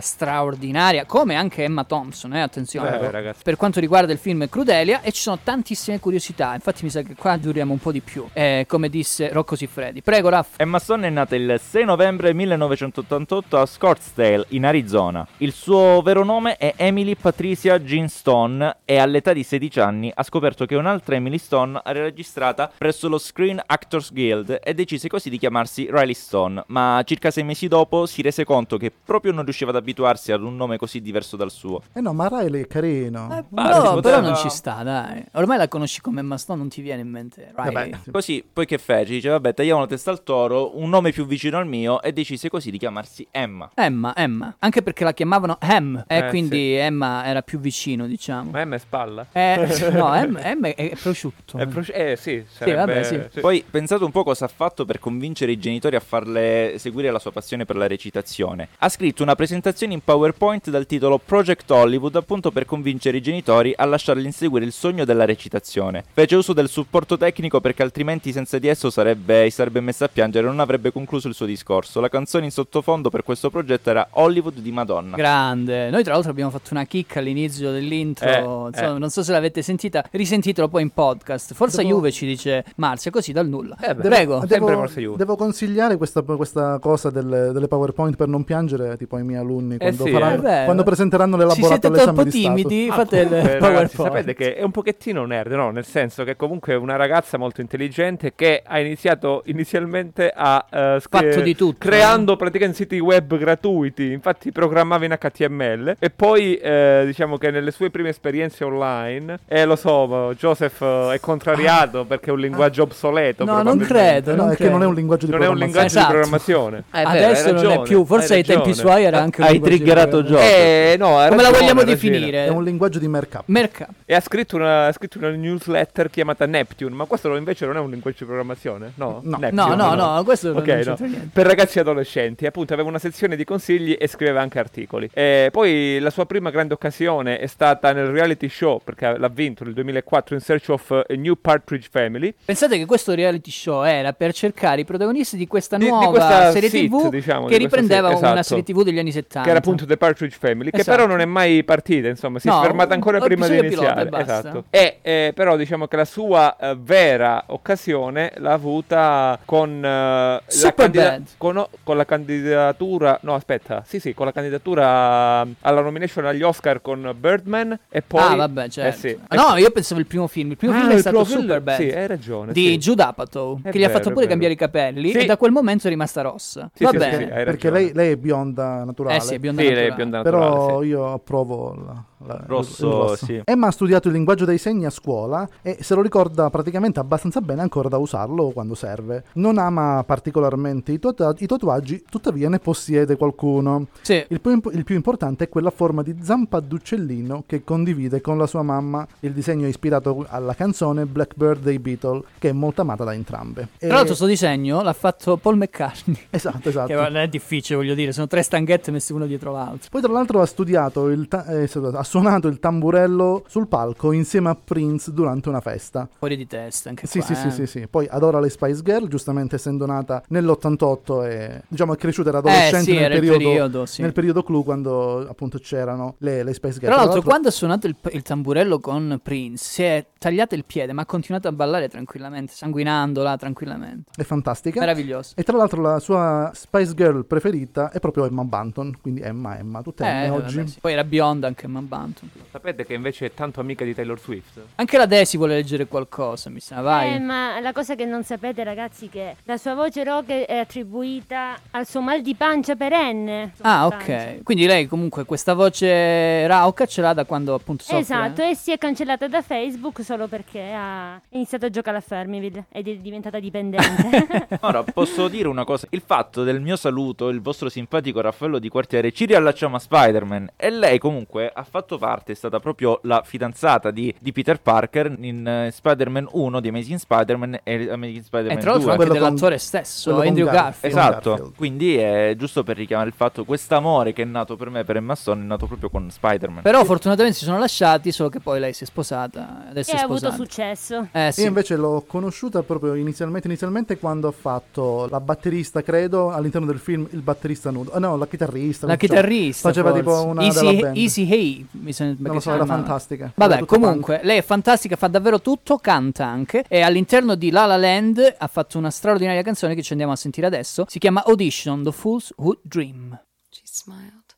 straordinaria, come anche Emma Thompson, eh, attenzione. Eh, ragazzi. Per quanto riguarda il film Crudelia, e ci sono tantissime curiosità, infatti mi sa che qua duriamo un po' di più, eh, come disse Rocco Siffredi. Prego, Raff. Emma Stone è nata il 6 novembre 1988 a Scottsdale, in Arizona. Il suo vero nome è Emily Patricia Jean Stone e all'età di 16 anni ha scoperto che un'altra Emily Stone era registrata presso lo Screen Actors Guild e decise così di chiamarsi Riley Stone, ma circa sei mesi dopo si rese conto che proprio non riusciva ad abituarsi ad un nome così diverso dal suo. Eh no, ma Riley è carino. Però, si però poteva- non ci sta, dai. Ormai la conosci come Emma Stone, non ti viene in mente Riley. Vabbè. Così, poi che fece? Dice, vabbè, tagliamo la testa al toro, un nome più vicino al mio e decise così di chiamarsi Emma. Emma, Emma. Anche perché la chiamavano Em, e Eh, quindi Emma era più vicino, diciamo. Ma M è spalla? Eh, no, Em, Em è, è prosciutto. È prosci- eh sì, sarebbe... vabbè, sì. Poi pensate un po' cosa ha fatto per convincere i genitori a farle seguire la sua passione per la recitazione. Ha scritto una presentazione in PowerPoint dal titolo Project Hollywood appunto per convincere i genitori a lasciargli inseguire il sogno della recitazione. Fece uso del supporto tecnico perché altrimenti senza di esso sarebbe, sarebbe messa a piangere e non avrebbe concluso il suo discorso. La canzone in sottofondo per questo progetto era Hollywood di Madonna. Grande. Noi tra l'altro abbiamo fatto una chicca all'inizio dell'intro, Eh, insomma, eh. non so se l'avete sentita, risentitelo poi in podcast. Forza Devo- Juve ci dice Marzia, così dal nulla. beh. Prego. Sempre Devo, Forza Juve. devo consigliare questa, questa cosa del- delle PowerPoint per non piangere tipo tipo ai miei alunni Eh quando, sì, faranno- quando presenteranno Se l'elaborato siete all'esame troppo di Stato. timidi, Ah, fate il ragazzi, PowerPoint. sapete che è un pochettino nerd, no? Nel senso che comunque è una ragazza molto intelligente che ha iniziato inizialmente a eh, sc- Fatto di tutto, creando praticamente siti web gratuiti, infatti programmava in HTML e poi eh, diciamo che nelle sue prime esperienze online, e lo so, Joseph eh, è contrariato perché è un linguaggio obsoleto. No, non credo, No, non è che non è credo. un linguaggio di Non è un programmazione. linguaggio Esatto. di programmazione. Eh, vero, Adesso non è più, forse ai tempi ragione. Suoi era anche un Hai linguaggio di triggerato programmazione. Eh, no, Come la ragione, vogliamo hai ragione. definire? È un linguaggio di markup. Merca. E ha scritto, una, ha scritto una newsletter chiamata Neptune, ma questo invece non è un linguaggio di programmazione? No, No. Neptune, No, no, no, questo non Ok, c'entra no. niente. Per ragazzi adolescenti, appunto, aveva una sezione di consigli e scriveva anche articoli. E poi la sua prima grande occasione è stata nel reality show, perché l'ha vinto nel 2004 in Search of a New Partridge Family. Pensate che questo reality show era per cercare i protagonisti di questa Di- di nuova questa serie sit, TV diciamo, che di riprendeva sit- una esatto. serie TV degli anni 70. Che era appunto The Partridge Family, che Esatto. però non è mai partita, insomma, si No, è fermata ancora un prima di iniziare. e. Esatto. E eh, però diciamo che la sua eh, vera occasione l'ha avuta con, eh, la Superbad. con, con la candidatura, no aspetta, sì sì, con la candidatura alla nomination agli Oscar con Birdman e poi... ah, vabbè, certo. Eh sì. Ah, No, io pensavo il primo film. Il primo Ah, film è stato primo film- Superbad. Sì, hai ragione. Di sì. Jude Apatow, È che gli ha vero, fatto pure vero. cambiare i capelli Sì. e da quel momento è rimasta rossa. Sì, Va sì, sì, bene. sì, hai Perché lei, lei è bionda naturale. Eh sì, è bionda Sì, è naturale. bionda Però naturale, sì. io approvo la, la- Rosso, il rosso. sì. Emma ha studiato il linguaggio dei segni a scuola e se lo ricorda praticamente abbastanza bene ancora da usarlo quando serve. Non ama particolarmente i, tatua- i tatuaggi, tuttavia ne possiede qualcuno. Sì. Il più, imp- il più importante è quella forma di zampa d'uccellino che condivide con la sua mamma. Il disegno è ispirato alla canzone Blackbird dei Beatles, che è molto amata da entrambe. E- Tra l'altro, sto disegno l'ha fatto Paul McCartney. Esatto, esatto. Che non è difficile, voglio dire, sono tre stanghette messe uno dietro l'altro. Poi tra l'altro ha studiato il ta- eh, ha suonato il tamburello sul palco insieme a Prince durante una festa. Fuori di testa anche Sì, qua, sì, eh. sì, sì, sì. Poi adora le Spice Girl, giustamente essendo nata nell'88 e diciamo è cresciuta era adolescente Eh, sì, nel, era periodo, periodo, sì. nel periodo clou quando appunto c'erano le, le Spice Girl. Tra l'altro, quando ha suonato il, il tamburello con Prince, si è tagliato il piede, ma ha continuato a ballare tranquillamente, sanguinandola tranquillamente. è fantastica. Meraviglioso. E tra l'altro la sua Spice Girl preferita è proprio Emma Bunton, quindi Emma, Emma, tutte Eh, vabbè, oggi. sì. Poi era bionda anche Emma Bunton. Sapete che invece è tanto amica di Taylor Swift? Anche la Daisy vuole leggere qualcosa, mi sa, vai. Eh, ma la cosa che non sapete, ragazzi, che la sua voce rock è attribuita al suo mal di pancia perenne. Ah, Pancia. ok. Quindi lei comunque questa voce rauca ce l'ha da quando appunto soffre. Esatto, e si è cancellata da Facebook solo perché ha iniziato a giocare a Farmville ed è diventata dipendente. Ora posso dire una cosa: il fatto del mio saluto, il vostro simpatico Raffaello di quartiere, ci riallacciamo a Spider-Man. E lei, comunque, ha fatto parte, è stata proprio la fidanzata di, di Peter Parker in eh, Spider-Man 1 di Amazing Spider-Man e Amazing Spider-Man E tra l'altro 2. anche Quello con- dell'attore stesso, Andrew Gar- Garfield. Esatto, Garfield. quindi è giusto per richiamare il fatto quest'amore che è nato per me per Emma Stone è nato proprio con Spider-Man. Però fortunatamente si sono lasciati, solo che poi lei si è sposata. Adesso e è ha avuto successo. Eh Io sì. invece l'ho conosciuta proprio inizialmente, inizialmente quando ha fatto la batterista, credo, all'interno del film Il batterista nudo. Ah, no, la chitarrista. La chitarrista Faceva forse. tipo una della Easy, band. Easy Hay mi sembra Non che lo so, era fantastica. Vabbè, comunque, lei è fantastica, fa davvero tutto, canta anche. E all'interno di La La Land ha fatto una straordinaria canzone che ci andiamo a sentire adesso. Si chiama Audition, The Fools Who Dream. She smiled,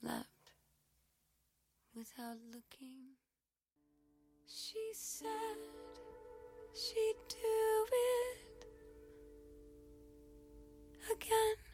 left without looking. She said she'd do it again.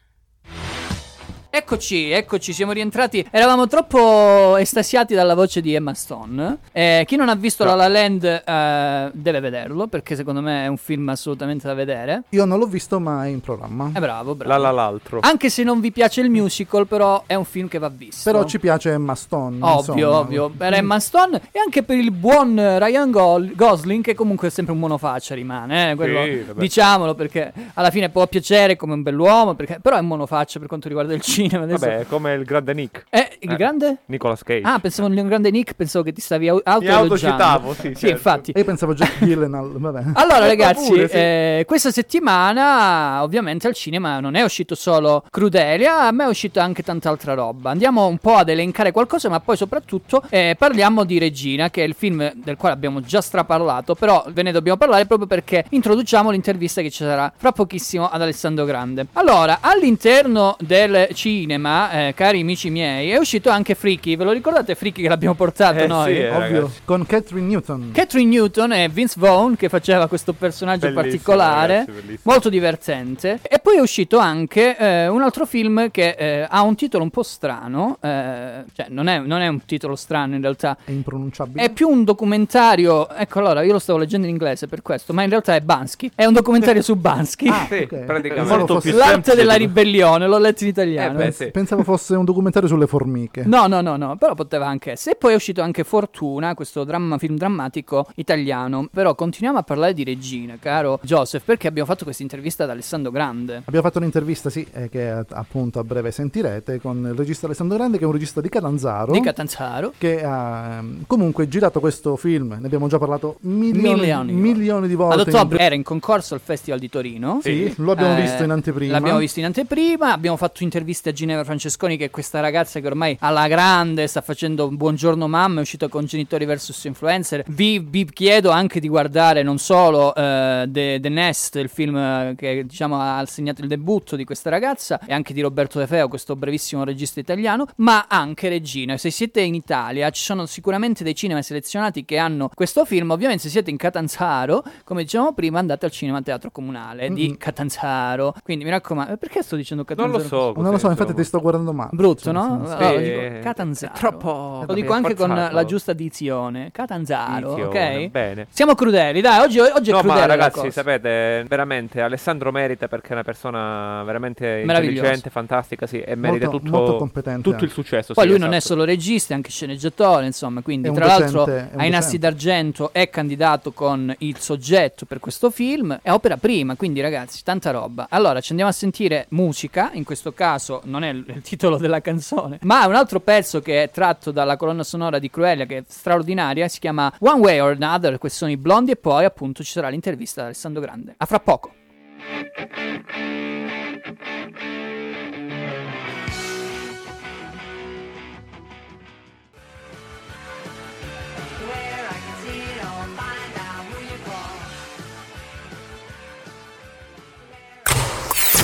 Eccoci, eccoci, siamo rientrati. Eravamo troppo estasiati dalla voce di Emma Stone. Eh, chi non ha visto La La Land eh, deve vederlo, perché secondo me è un film assolutamente da vedere. Io non l'ho visto, ma è in programma. È bravo, bravo. La la l'altro. Anche se non vi piace il musical, però è un film che va visto. Però ci piace Emma Stone. Ovvio, insomma. ovvio, per Emma Stone e anche per il buon Ryan Gol- Gosling, che comunque è sempre un monofaccia rimane, eh, quello- Sì, diciamolo perché alla fine può piacere come un bell'uomo, perché, però è un monofaccia per quanto riguarda il cinema. Cinema. Adesso... Vabbè, come il grande Nick. Eh, il grande? Nicolas Cage. Ah, pensavo il grande Nick, pensavo che ti stavi au- Mi autoelogiando. autocitavo, sì, certo. infatti. E io pensavo Jack Gyllenhaal, vabbè. Allora Eh, ragazzi, pure, sì. eh, questa settimana ovviamente al cinema non è uscito solo Crudelia, ma è uscito anche tanta altra roba. Andiamo un po' ad elencare qualcosa, ma poi soprattutto eh, parliamo di Regina, che è il film del quale abbiamo già straparlato, però ve ne dobbiamo parlare proprio perché introduciamo l'intervista che ci sarà fra pochissimo ad Alessandro Grande. Allora, all'interno del cinema, eh, cari amici miei, è uscito anche Freaky, ve lo ricordate Freaky che l'abbiamo portato Eh, noi? sì, eh, Ovvio, ragazzi. con Catherine Newton. Catherine Newton e Vince Vaughn che faceva questo personaggio Bellissimo, particolare, ragazzi, bellissimo. molto divertente. E poi è uscito anche eh, un altro film che eh, ha un titolo un po' strano, eh, cioè non è, non è un titolo strano in realtà, È impronunciabile. è più un documentario, ecco allora io lo stavo leggendo in inglese per questo, ma in realtà è Bansky, è un documentario su Bansky. Ah, Sì, ok. praticamente. Molto più L'arte della ribellione, l'ho letto in italiano. Sì. Pensavo fosse un documentario sulle formiche. No, no, no, no, però poteva anche essere. E poi è uscito anche Fortuna, questo dramma, film drammatico italiano. Però continuiamo a parlare di Regina, caro Joseph, perché abbiamo fatto questa intervista ad Alessandro Grande. Abbiamo fatto un'intervista, sì, eh, che appunto a breve sentirete, con il regista Alessandro Grande, che è un regista di Catanzaro. Di Catanzaro. che ha ehm, comunque girato questo film, ne abbiamo già parlato milioni, Milioni. milioni di volte. Ad ottobre era in concorso al Festival di Torino. Sì, lo abbiamo Eh, visto in anteprima. L'abbiamo visto in anteprima. Abbiamo fatto interviste a Ginevra Francesconi, che è questa ragazza che ormai alla grande sta facendo Buongiorno Mamma, è uscita con Genitori vs Influencer. Vi, vi chiedo anche di guardare non solo eh, The, The Nest, il film eh, che diciamo ha segnato il debutto di questa ragazza, e anche di Roberto De Feo, questo brevissimo regista italiano, ma anche Regina. Se siete in Italia, ci sono sicuramente dei cinema selezionati che hanno questo film. Ovviamente, se siete in Catanzaro, come dicevamo prima, andate al Cinema Teatro Comunale di Mm-mm. Catanzaro. Quindi mi raccomando, perché sto dicendo Non Catanzaro? lo so. Non lo so, infatti ti sto guardando male. Brutto, no? Sì, sì, Allora, dico Catanzaro. è troppo- Lo dico anche con forzato. la giusta dizione. Catanzaro, Dizione, ok? bene. Siamo crudeli, dai, oggi, oggi è No, crudele ma la ragazzi, sapete, veramente Alessandro merita perché è una persona veramente Meravigliosa. intelligente, fantastica, sì, e merita Molto- tutto, molto competente tutto il successo. Poi sì, lui non è esatto. solo regista, è anche sceneggiatore, insomma, quindi tra docente, l'altro ai docente. d'Argento è candidato con il soggetto per questo film, è opera prima, quindi ragazzi, tanta roba. Allora, ci andiamo a sentire musica, in questo caso non è il, titolo della canzone, ma un altro pezzo che è tratto dalla colonna sonora di Cruelia che è straordinaria, si chiama One Way or Another, questi sono i blondi e poi appunto ci sarà l'intervista ad Alessandro Grande. A fra poco.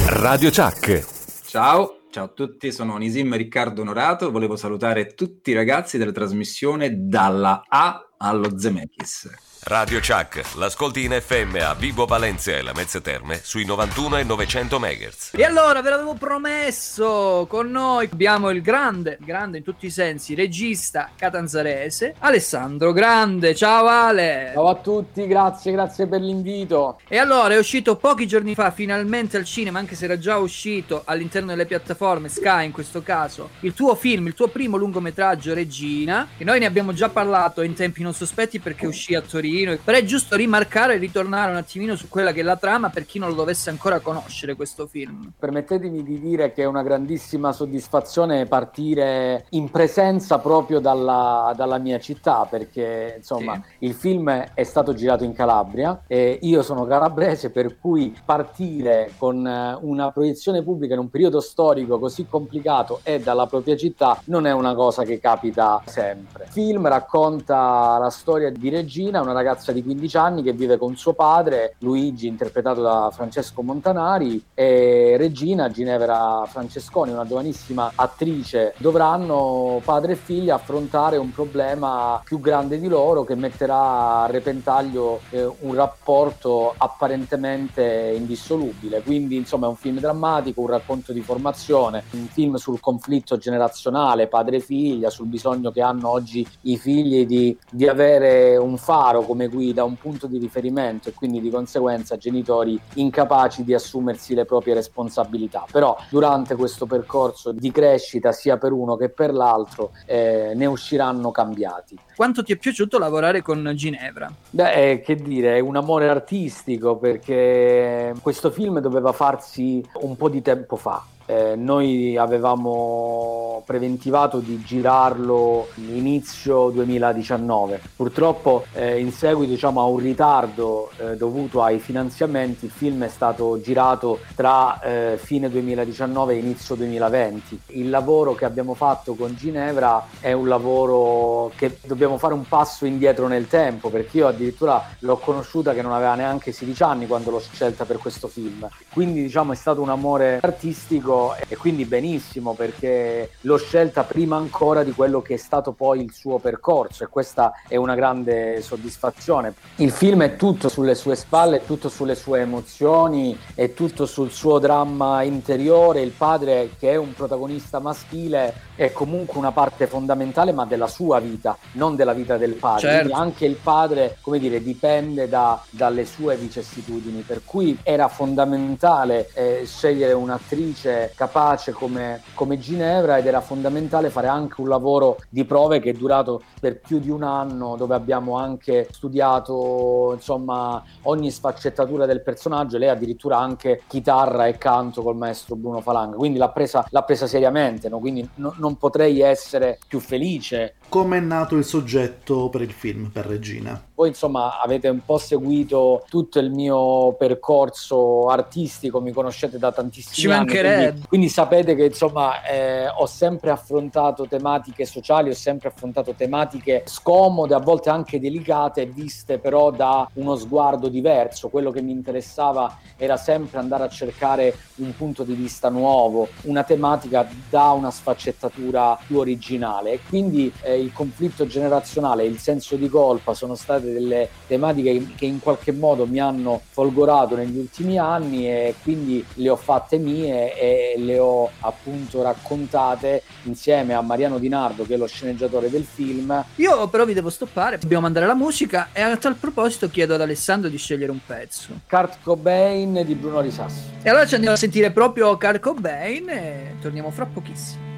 Radio Chuck. Ciao, ciao a tutti, sono Onisim Riccardo Onorato. Volevo salutare tutti i ragazzi della trasmissione dalla A allo Zemeckis. Radio Chuck, l'ascolti in FM a Vibo Valencia e la Mezze Terme sui 91 e 900 MHz. E allora ve l'avevo promesso, con noi abbiamo il grande, grande in tutti i sensi, regista catanzarese, Alessandro Grande. Ciao Ale! Ciao a tutti, grazie, grazie per l'invito. E allora è uscito pochi giorni fa finalmente al cinema, anche se era già uscito all'interno delle piattaforme Sky in questo caso, il tuo film, il tuo primo lungometraggio Regina, e noi ne abbiamo già parlato in tempi non sospetti perché uscì a Torino, però è giusto rimarcare e ritornare un attimino su quella che è la trama per chi non lo dovesse ancora conoscere questo film. Permettetemi di dire che è una grandissima soddisfazione partire in presenza proprio dalla, dalla mia città, perché insomma il film è stato girato in Calabria e io sono calabrese, per cui partire con eh, una proiezione pubblica in un periodo storico così complicato e dalla propria città non è una cosa che capita sempre. Il film racconta la storia di Regina, una ragazza di 15 anni che vive con suo padre, Luigi, interpretato da Francesco Montanari, e Regina, Ginevra Francesconi, una giovanissima attrice. Dovranno, padre e figlia, affrontare un problema più grande di loro che metterà a repentaglio eh, un rapporto apparentemente indissolubile. Quindi, insomma, è un film drammatico, un racconto di formazione, un film sul conflitto generazionale padre-figlia, sul bisogno che hanno oggi i figli di, di avere un faro come guida, un punto di riferimento e quindi di conseguenza genitori incapaci di assumersi le proprie responsabilità. Però durante questo percorso di crescita sia per uno che per l'altro eh, ne usciranno cambiati. Quanto ti è piaciuto lavorare con Ginevra? Beh, eh, che dire, è un amore artistico perché questo film doveva farsi un po' di tempo fa. Eh, noi avevamo preventivato di girarlo inizio 2019. Purtroppo eh, in seguito diciamo, a un ritardo eh, dovuto ai finanziamenti il film è stato girato tra eh, fine 2019 e inizio 2020. Il lavoro che abbiamo fatto con Ginevra è un lavoro che dobbiamo fare un passo indietro nel tempo perché io addirittura l'ho conosciuta che non aveva neanche 16 anni quando l'ho scelta per questo film. Quindi diciamo è stato un amore artistico e quindi benissimo perché l'ho scelta prima ancora di quello che è stato poi il suo percorso e questa è una grande soddisfazione. Il film è tutto sulle sue spalle, è tutto sulle sue emozioni, è tutto sul suo dramma interiore. Il padre che è un protagonista maschile è comunque una parte fondamentale ma della sua vita, non della vita del padre. Certo. Anche il padre, come dire, dipende da- dalle sue vicissitudini, per cui era fondamentale eh, scegliere un'attrice capace come, come Ginevra ed era fondamentale fare anche un lavoro di prove che è durato per più di un anno, dove abbiamo anche studiato insomma ogni sfaccettatura del personaggio, lei addirittura anche chitarra e canto col maestro Bruno Falanga, quindi l'ha presa, l'ha presa seriamente, no? quindi no- non potrei essere più felice Come è nato il soggetto per il film, per Regina? voi insomma avete un po' seguito tutto il mio percorso artistico, mi conoscete da tantissimi Ci anni, quindi, quindi sapete che insomma eh, ho sempre affrontato tematiche sociali, ho sempre affrontato tematiche scomode, a volte anche delicate, viste però da uno sguardo diverso. Quello che mi interessava era sempre andare a cercare un punto di vista nuovo, una tematica da una sfaccettatura più originale. E quindi eh, il conflitto generazionale, il senso di colpa sono state delle tematiche che in qualche modo mi hanno folgorato negli ultimi anni e quindi le ho fatte mie e le ho appunto raccontate insieme a Mariano Di Nardo che è lo sceneggiatore del film Io però vi devo stoppare, dobbiamo mandare la musica e a tal proposito chiedo ad Alessandro di scegliere un pezzo. Kurt Cobain di Bruno Risassi. E allora ci andiamo a sentire proprio Kurt Cobain e torniamo fra pochissimo.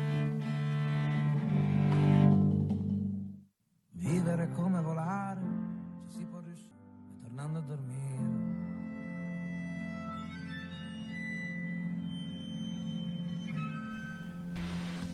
Vivere come volare,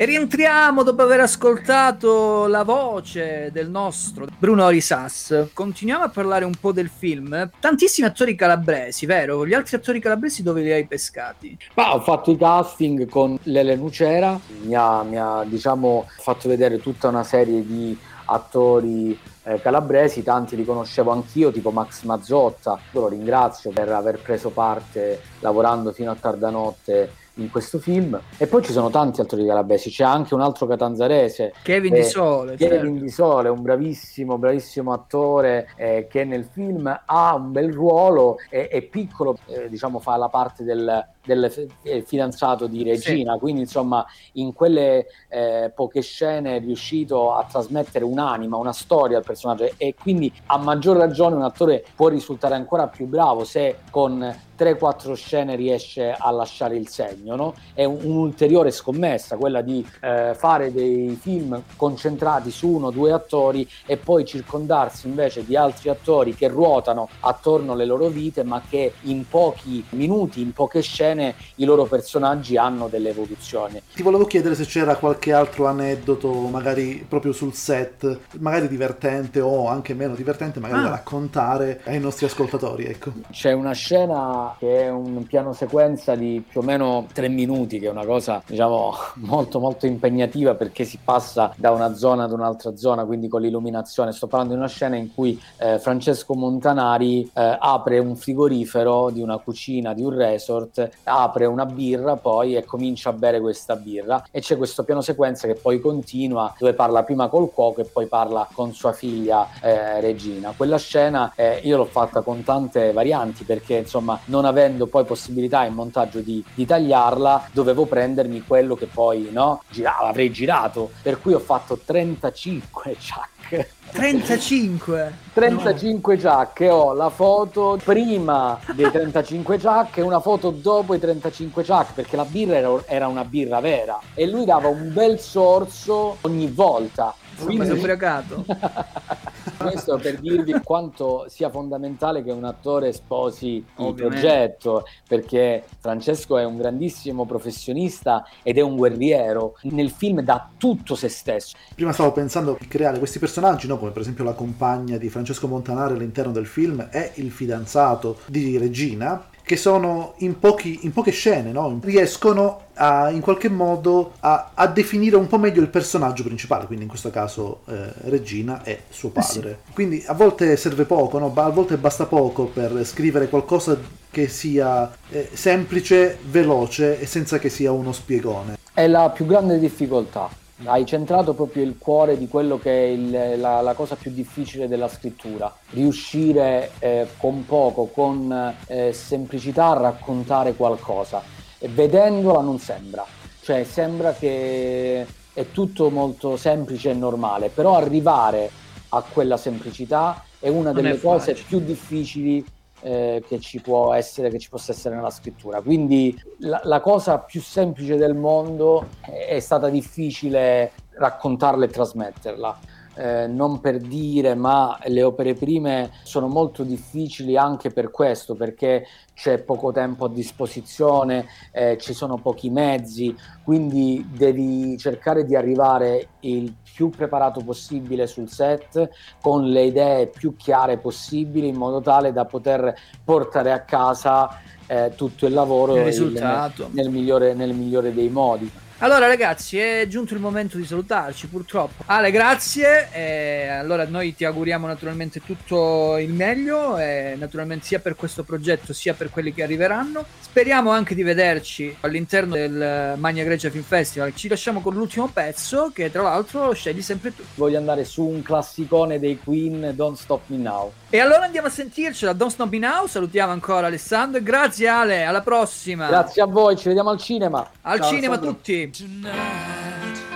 E rientriamo dopo aver ascoltato la voce del nostro Bruno Risas. Continuiamo a parlare un po' del film. Tantissimi attori calabresi, vero? Gli altri attori calabresi dove li hai pescati? Ma ho fatto i casting con Lele Nucera, mi ha, mi ha, diciamo, fatto vedere tutta una serie di attori eh, calabresi, tanti li conoscevo anch'io, tipo Max Mazzotta, lo ringrazio per aver preso parte lavorando fino a tarda notte in questo film. E poi ci sono tanti attori calabresi, c'è anche un altro catanzarese. Kevin eh, Di Sole. Kevin certo. Di Sole, un bravissimo, bravissimo attore eh, che nel film ha un bel ruolo, è, è piccolo, eh, diciamo fa la parte del, del eh, fidanzato di Regina, quindi insomma in quelle eh, poche scene è riuscito a trasmettere un'anima, una storia al personaggio e quindi a maggior ragione un attore può risultare ancora più bravo se con 3-4 scene riesce a lasciare il segno, no? È un- un'ulteriore scommessa quella di eh, fare dei film concentrati su uno o due attori e poi circondarsi invece di altri attori che ruotano attorno alle loro vite, ma che in pochi minuti, in poche scene, i loro personaggi hanno delle evoluzioni. Ti volevo chiedere se c'era qualche altro aneddoto, magari proprio sul set, magari divertente o anche meno divertente, magari Ah. da raccontare ai nostri ascoltatori, ecco. C'è una scena che è un piano sequenza di più o meno tre minuti, che è una cosa, diciamo, molto molto impegnativa perché si passa da una zona ad un'altra zona, quindi con l'illuminazione. Sto parlando di una scena in cui eh, Francesco Montanari eh, apre un frigorifero di una cucina di un resort, apre una birra poi e comincia a bere questa birra e c'è questo piano sequenza che poi continua dove parla prima col cuoco e poi parla con sua figlia eh, Regina. Quella scena eh, io l'ho fatta con tante varianti perché insomma non avendo poi possibilità in montaggio di, di tagliarla dovevo prendermi quello che poi no, girava, avrei girato per cui ho fatto 35 ciacche 35. 35 giacche, ho la foto prima dei 35 giacche una foto dopo i 35 giacche perché la birra era, era una birra vera e lui dava un bel sorso ogni volta. Ma sei ubriacato? Questo per dirvi quanto sia fondamentale che un attore sposi il Ovviamente. progetto, perché Francesco è un grandissimo professionista ed è un guerriero. Nel film dà tutto se stesso. Prima stavo pensando di creare questi personaggi, no? come per esempio la compagna di Francesco Montanari all'interno del film e il fidanzato di Regina, che sono in, pochi- in poche scene, no? riescono a, in qualche modo a, a definire un po' meglio il personaggio principale, quindi in questo caso eh, Regina e suo padre. Quindi a volte serve poco, no? A volte basta poco per scrivere qualcosa che sia eh, semplice, veloce e senza che sia uno spiegone. È la più grande difficoltà. Hai centrato proprio il cuore di quello che è il- la, la cosa più difficile della scrittura, riuscire eh, con poco, con eh, semplicità a raccontare qualcosa. E vedendola non sembra, cioè sembra che è tutto molto semplice e normale, però arrivare a quella semplicità è una Non è delle cose facile. più difficili eh, che ci può essere, che ci possa essere nella scrittura. Quindi la, la cosa più semplice del mondo è, è stata difficile raccontarla e trasmetterla. Eh, non per dire, ma le opere prime sono molto difficili anche per questo, perché c'è poco tempo a disposizione, eh, ci sono pochi mezzi, quindi devi cercare di arrivare il più preparato possibile sul set, con le idee più chiare possibili, in modo tale da poter portare a casa eh, tutto il lavoro Il il- risultato. nel, migliore, nel migliore dei modi. Allora ragazzi è giunto il momento di salutarci purtroppo. Ale grazie, e allora noi ti auguriamo naturalmente tutto il meglio, e naturalmente sia per questo progetto sia per quelli che arriveranno. Speriamo anche di vederci all'interno del Magna Grecia Film Festival. Ci lasciamo con l'ultimo pezzo che tra l'altro scegli sempre tu. Voglio andare su un classicone dei Queen, Don't Stop Me Now. E allora andiamo a sentirci da Don't Stop Me Now, salutiamo ancora Alessandro grazie Ale, alla prossima. Grazie a voi, ci vediamo al cinema. Al Ciao, cinema Alessandro. tutti. Tonight,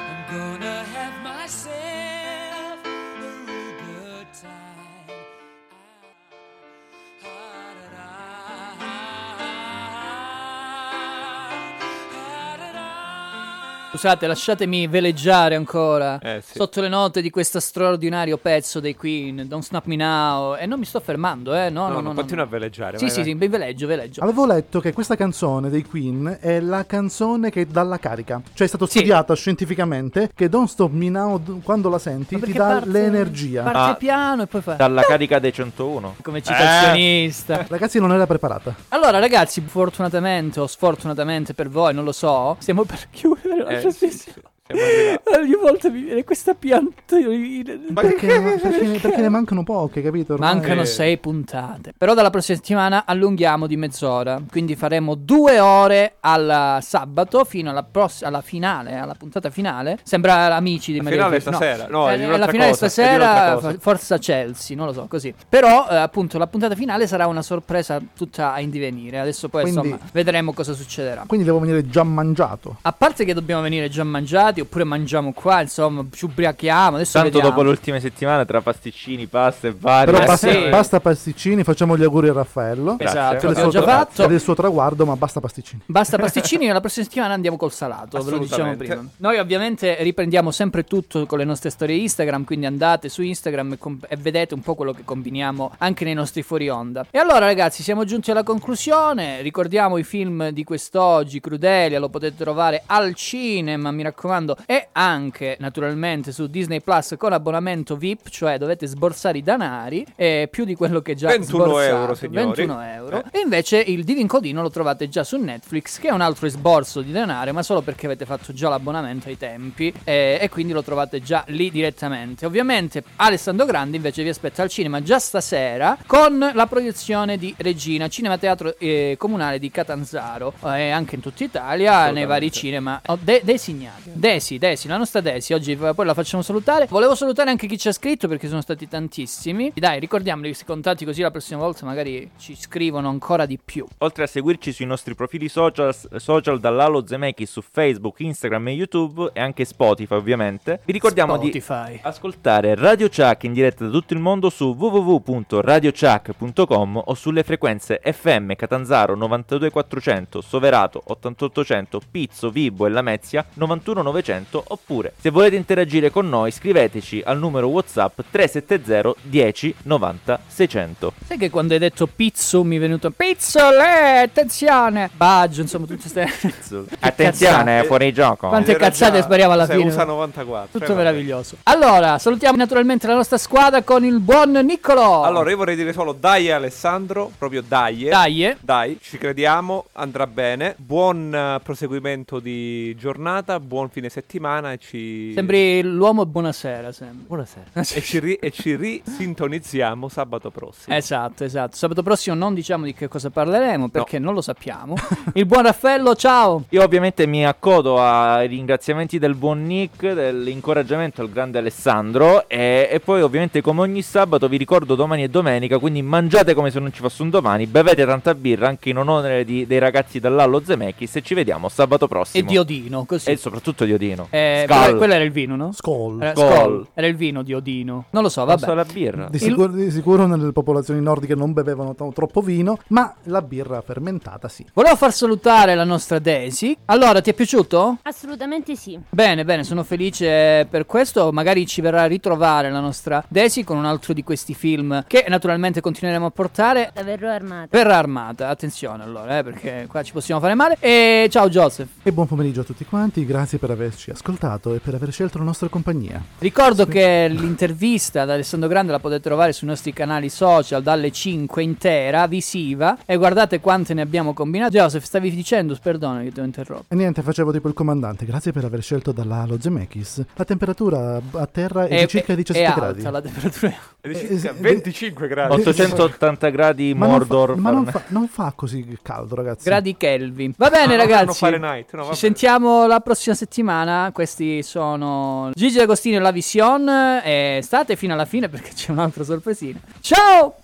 Scusate, lasciatemi veleggiare ancora Eh, sì. sotto le note di questo straordinario pezzo dei Queen, Don't Snap Me Now. E non mi sto fermando, eh? No, No, no, no, no. continua no. a veleggiare. Sì, vai, sì, vai. sì, vi veleggio, veleggio. Avevo letto che questa canzone dei Queen è la canzone che dà la carica. Cioè è stato studiata scientificamente che Don't Stop Me Now quando la senti ti dà parte- l'energia. Parte Ah. piano e poi fa... Dalla carica dei 101. Come citazionista. Ragazzi non era preparata. Allora, ragazzi, fortunatamente o sfortunatamente per voi, non lo so, stiamo per chiudere la Eh, trasmissione. Ogni volta mi viene questa pianta. Perché, perché- perché ne mancano poche, capito? Ormai- Mancano sei puntate. Però dalla prossima settimana allunghiamo di mezz'ora. Quindi faremo due ore al sabato fino alla, pross- alla finale, alla puntata finale. Sembra amici di La Maria finale Felice. stasera. No, è eh, la finale cosa, stasera, forza Chelsea, non lo so, così. Però, eh, appunto, la puntata finale sarà una sorpresa tutta a indivenire. Adesso poi, Quindi- insomma, vedremo cosa succederà. Quindi devo venire già mangiato. A parte che dobbiamo venire già mangiati, oppure mangiamo qua, insomma, ci ubriachiamo. Adesso Tanto vediamo. dopo le ultime settimane tra pasticcini, pasta e vari. Però Eh, basta, sì. basta pasticcini, facciamo gli auguri a Raffaello. Esatto, l'abbiamo suo già tra- fatto. per il suo traguardo, ma basta pasticcini. Basta pasticcini, la prossima settimana andiamo col salato, ve lo diciamo prima. Noi ovviamente riprendiamo sempre tutto con le nostre storie Instagram, quindi andate su Instagram e, com- e vedete un po' quello che combiniamo anche nei nostri fuori onda. E allora ragazzi, siamo giunti alla conclusione, ricordiamo i film di quest'oggi, Crudelia, lo potete trovare al cinema, mi raccomando, e anche naturalmente su Disney Plus con abbonamento VIP, cioè dovete sborsare i danari, e più di quello che già 21 sborsato, euro, signori. 21 euro. Eh. E invece il Divin Codino lo trovate già su Netflix, che è un altro esborso di denaro, ma solo perché avete fatto già l'abbonamento ai tempi eh, e quindi lo trovate già lì direttamente. Ovviamente Alessandro Grandi invece vi aspetta al cinema già stasera con la proiezione di Regina, Cinema Teatro eh, Comunale di Catanzaro e anche in tutta Italia nei vari cinema oh, de- designati. Desi, Desi, la nostra Desi, oggi poi la facciamo salutare. Volevo salutare anche chi ci ha scritto perché sono stati tantissimi. Dai, ricordiamoli questi contatti così la prossima volta magari ci scrivono ancora di più. Oltre a seguirci sui nostri profili social, social dall'Alo Zemechi su Facebook, Instagram e YouTube e anche Spotify ovviamente, vi ricordiamo Spotify. di ascoltare Radio Chuck in diretta da tutto il mondo su www.radiochuck.com o sulle frequenze FM Catanzaro 92400, Soverato 8800, Pizzo, Vibo e Lamezia 91900 800 oppure se volete interagire con noi scriveteci al numero WhatsApp 370 10 90 600. Sai che quando hai detto pizzo mi è venuto pizzole, attenzione, baggio, insomma tutte queste Attenzione, fuori gioco. Quante Era cazzate già- spariamo alla fine. usa 94. Tutto eh, meraviglioso. Allora, salutiamo naturalmente la nostra squadra con il buon Niccolò. Allora, io vorrei dire solo dai Alessandro, proprio dai. Dai. Dai, ci crediamo, andrà bene. Buon eh, proseguimento di giornata, buon fine settimana e ci... Sembri l'uomo buonasera, sembra. Buonasera. e, ci ri- e ci risintonizziamo sabato prossimo. Esatto, esatto. Sabato prossimo non diciamo di che cosa parleremo perché non lo sappiamo. il buon Raffaello, ciao. Io ovviamente mi accodo ai ringraziamenti del buon Nick, dell'incoraggiamento al grande Alessandro e, e poi ovviamente come ogni sabato vi ricordo domani e domenica, quindi mangiate come se non ci fosse un domani, bevete tanta birra anche in onore di- dei ragazzi dell'Allo Zemeckis e ci vediamo sabato E prossimo. di Odino, così. E soprattutto di Odino. Eh, Skull. quello, quello era il vino, no? Skoll. Era, Skoll. Era il vino di Odino. Non lo so, vabbè. La birra. Di Il- sicuro, di sicuro nelle popolazioni nordiche non bevevano to- troppo vino, ma la birra fermentata sì. Volevo far salutare la nostra Daisy. Allora, ti è piaciuto? Assolutamente sì. Bene, bene, sono felice per questo. Magari ci verrà a ritrovare la nostra Daisy con un altro di questi film che naturalmente continueremo a portare. La verrò armata. Verrà armata, attenzione allora, eh, perché qua ci possiamo fare male. E ciao Joseph. E buon pomeriggio a tutti quanti, grazie per averci ascoltato e per aver scelto la nostra compagnia. Ricordo che l'intervista ad Alessandro Grande la potete trovare sui nostri canali social dalle 5 intera, visiva. E guardate quante ne abbiamo combinato. Joseph, stavi dicendo, perdona che ti ho interrotto. E niente, facevo tipo il comandante, grazie per aver scelto dalla Halo Zemeckis. La temperatura a terra è, di circa 17 è alta, gradi. la temperatura è è Eh, circa eh, 25 gradi. 880 gradi Ma non Mordor. fa- ma non fa, non fa così caldo, ragazzi. gradi Kelvin. Va bene, Ah, no, ragazzi. no, Fahrenheit, no, Ci sentiamo la prossima settimana. Questi sono Gigi Agostino e la Vision. E state fino alla fine perché c'è un'altra sorpresina. Ciao!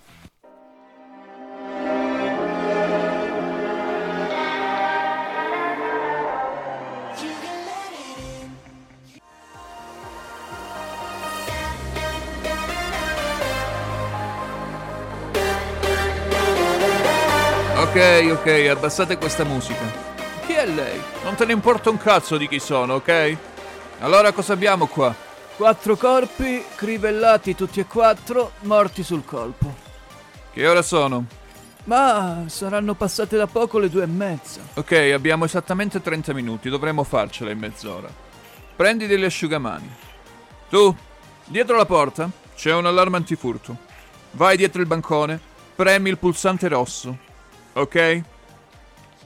Ok, ok, abbassate questa musica. È lei? Non te ne importa un cazzo di chi sono, ok? Allora cosa abbiamo qua? Quattro corpi, crivellati tutti e quattro, morti sul colpo. Che ora sono? Ma saranno passate da poco le due e mezza. Ok, abbiamo esattamente 30 minuti, dovremmo farcela in mezz'ora. Prendi degli asciugamani. Tu, dietro la porta, c'è un allarme antifurto. Vai dietro il bancone, premi il pulsante rosso. Ok?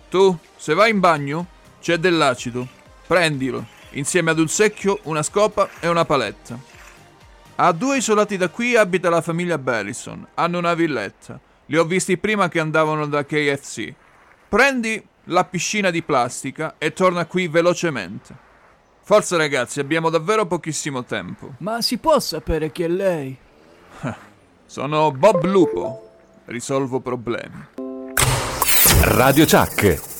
Tu, se vai in bagno, c'è dell'acido. Prendilo, insieme ad un secchio, una scopa e una paletta. A due isolati da qui abita la famiglia Bellison. Hanno una villetta. Li ho visti prima che andavano da KFC. Prendi la piscina di plastica e torna qui velocemente. Forza ragazzi, abbiamo davvero pochissimo tempo. Ma si può sapere chi è lei? Sono Bob Lupo. Risolvo problemi. Radio Chuck.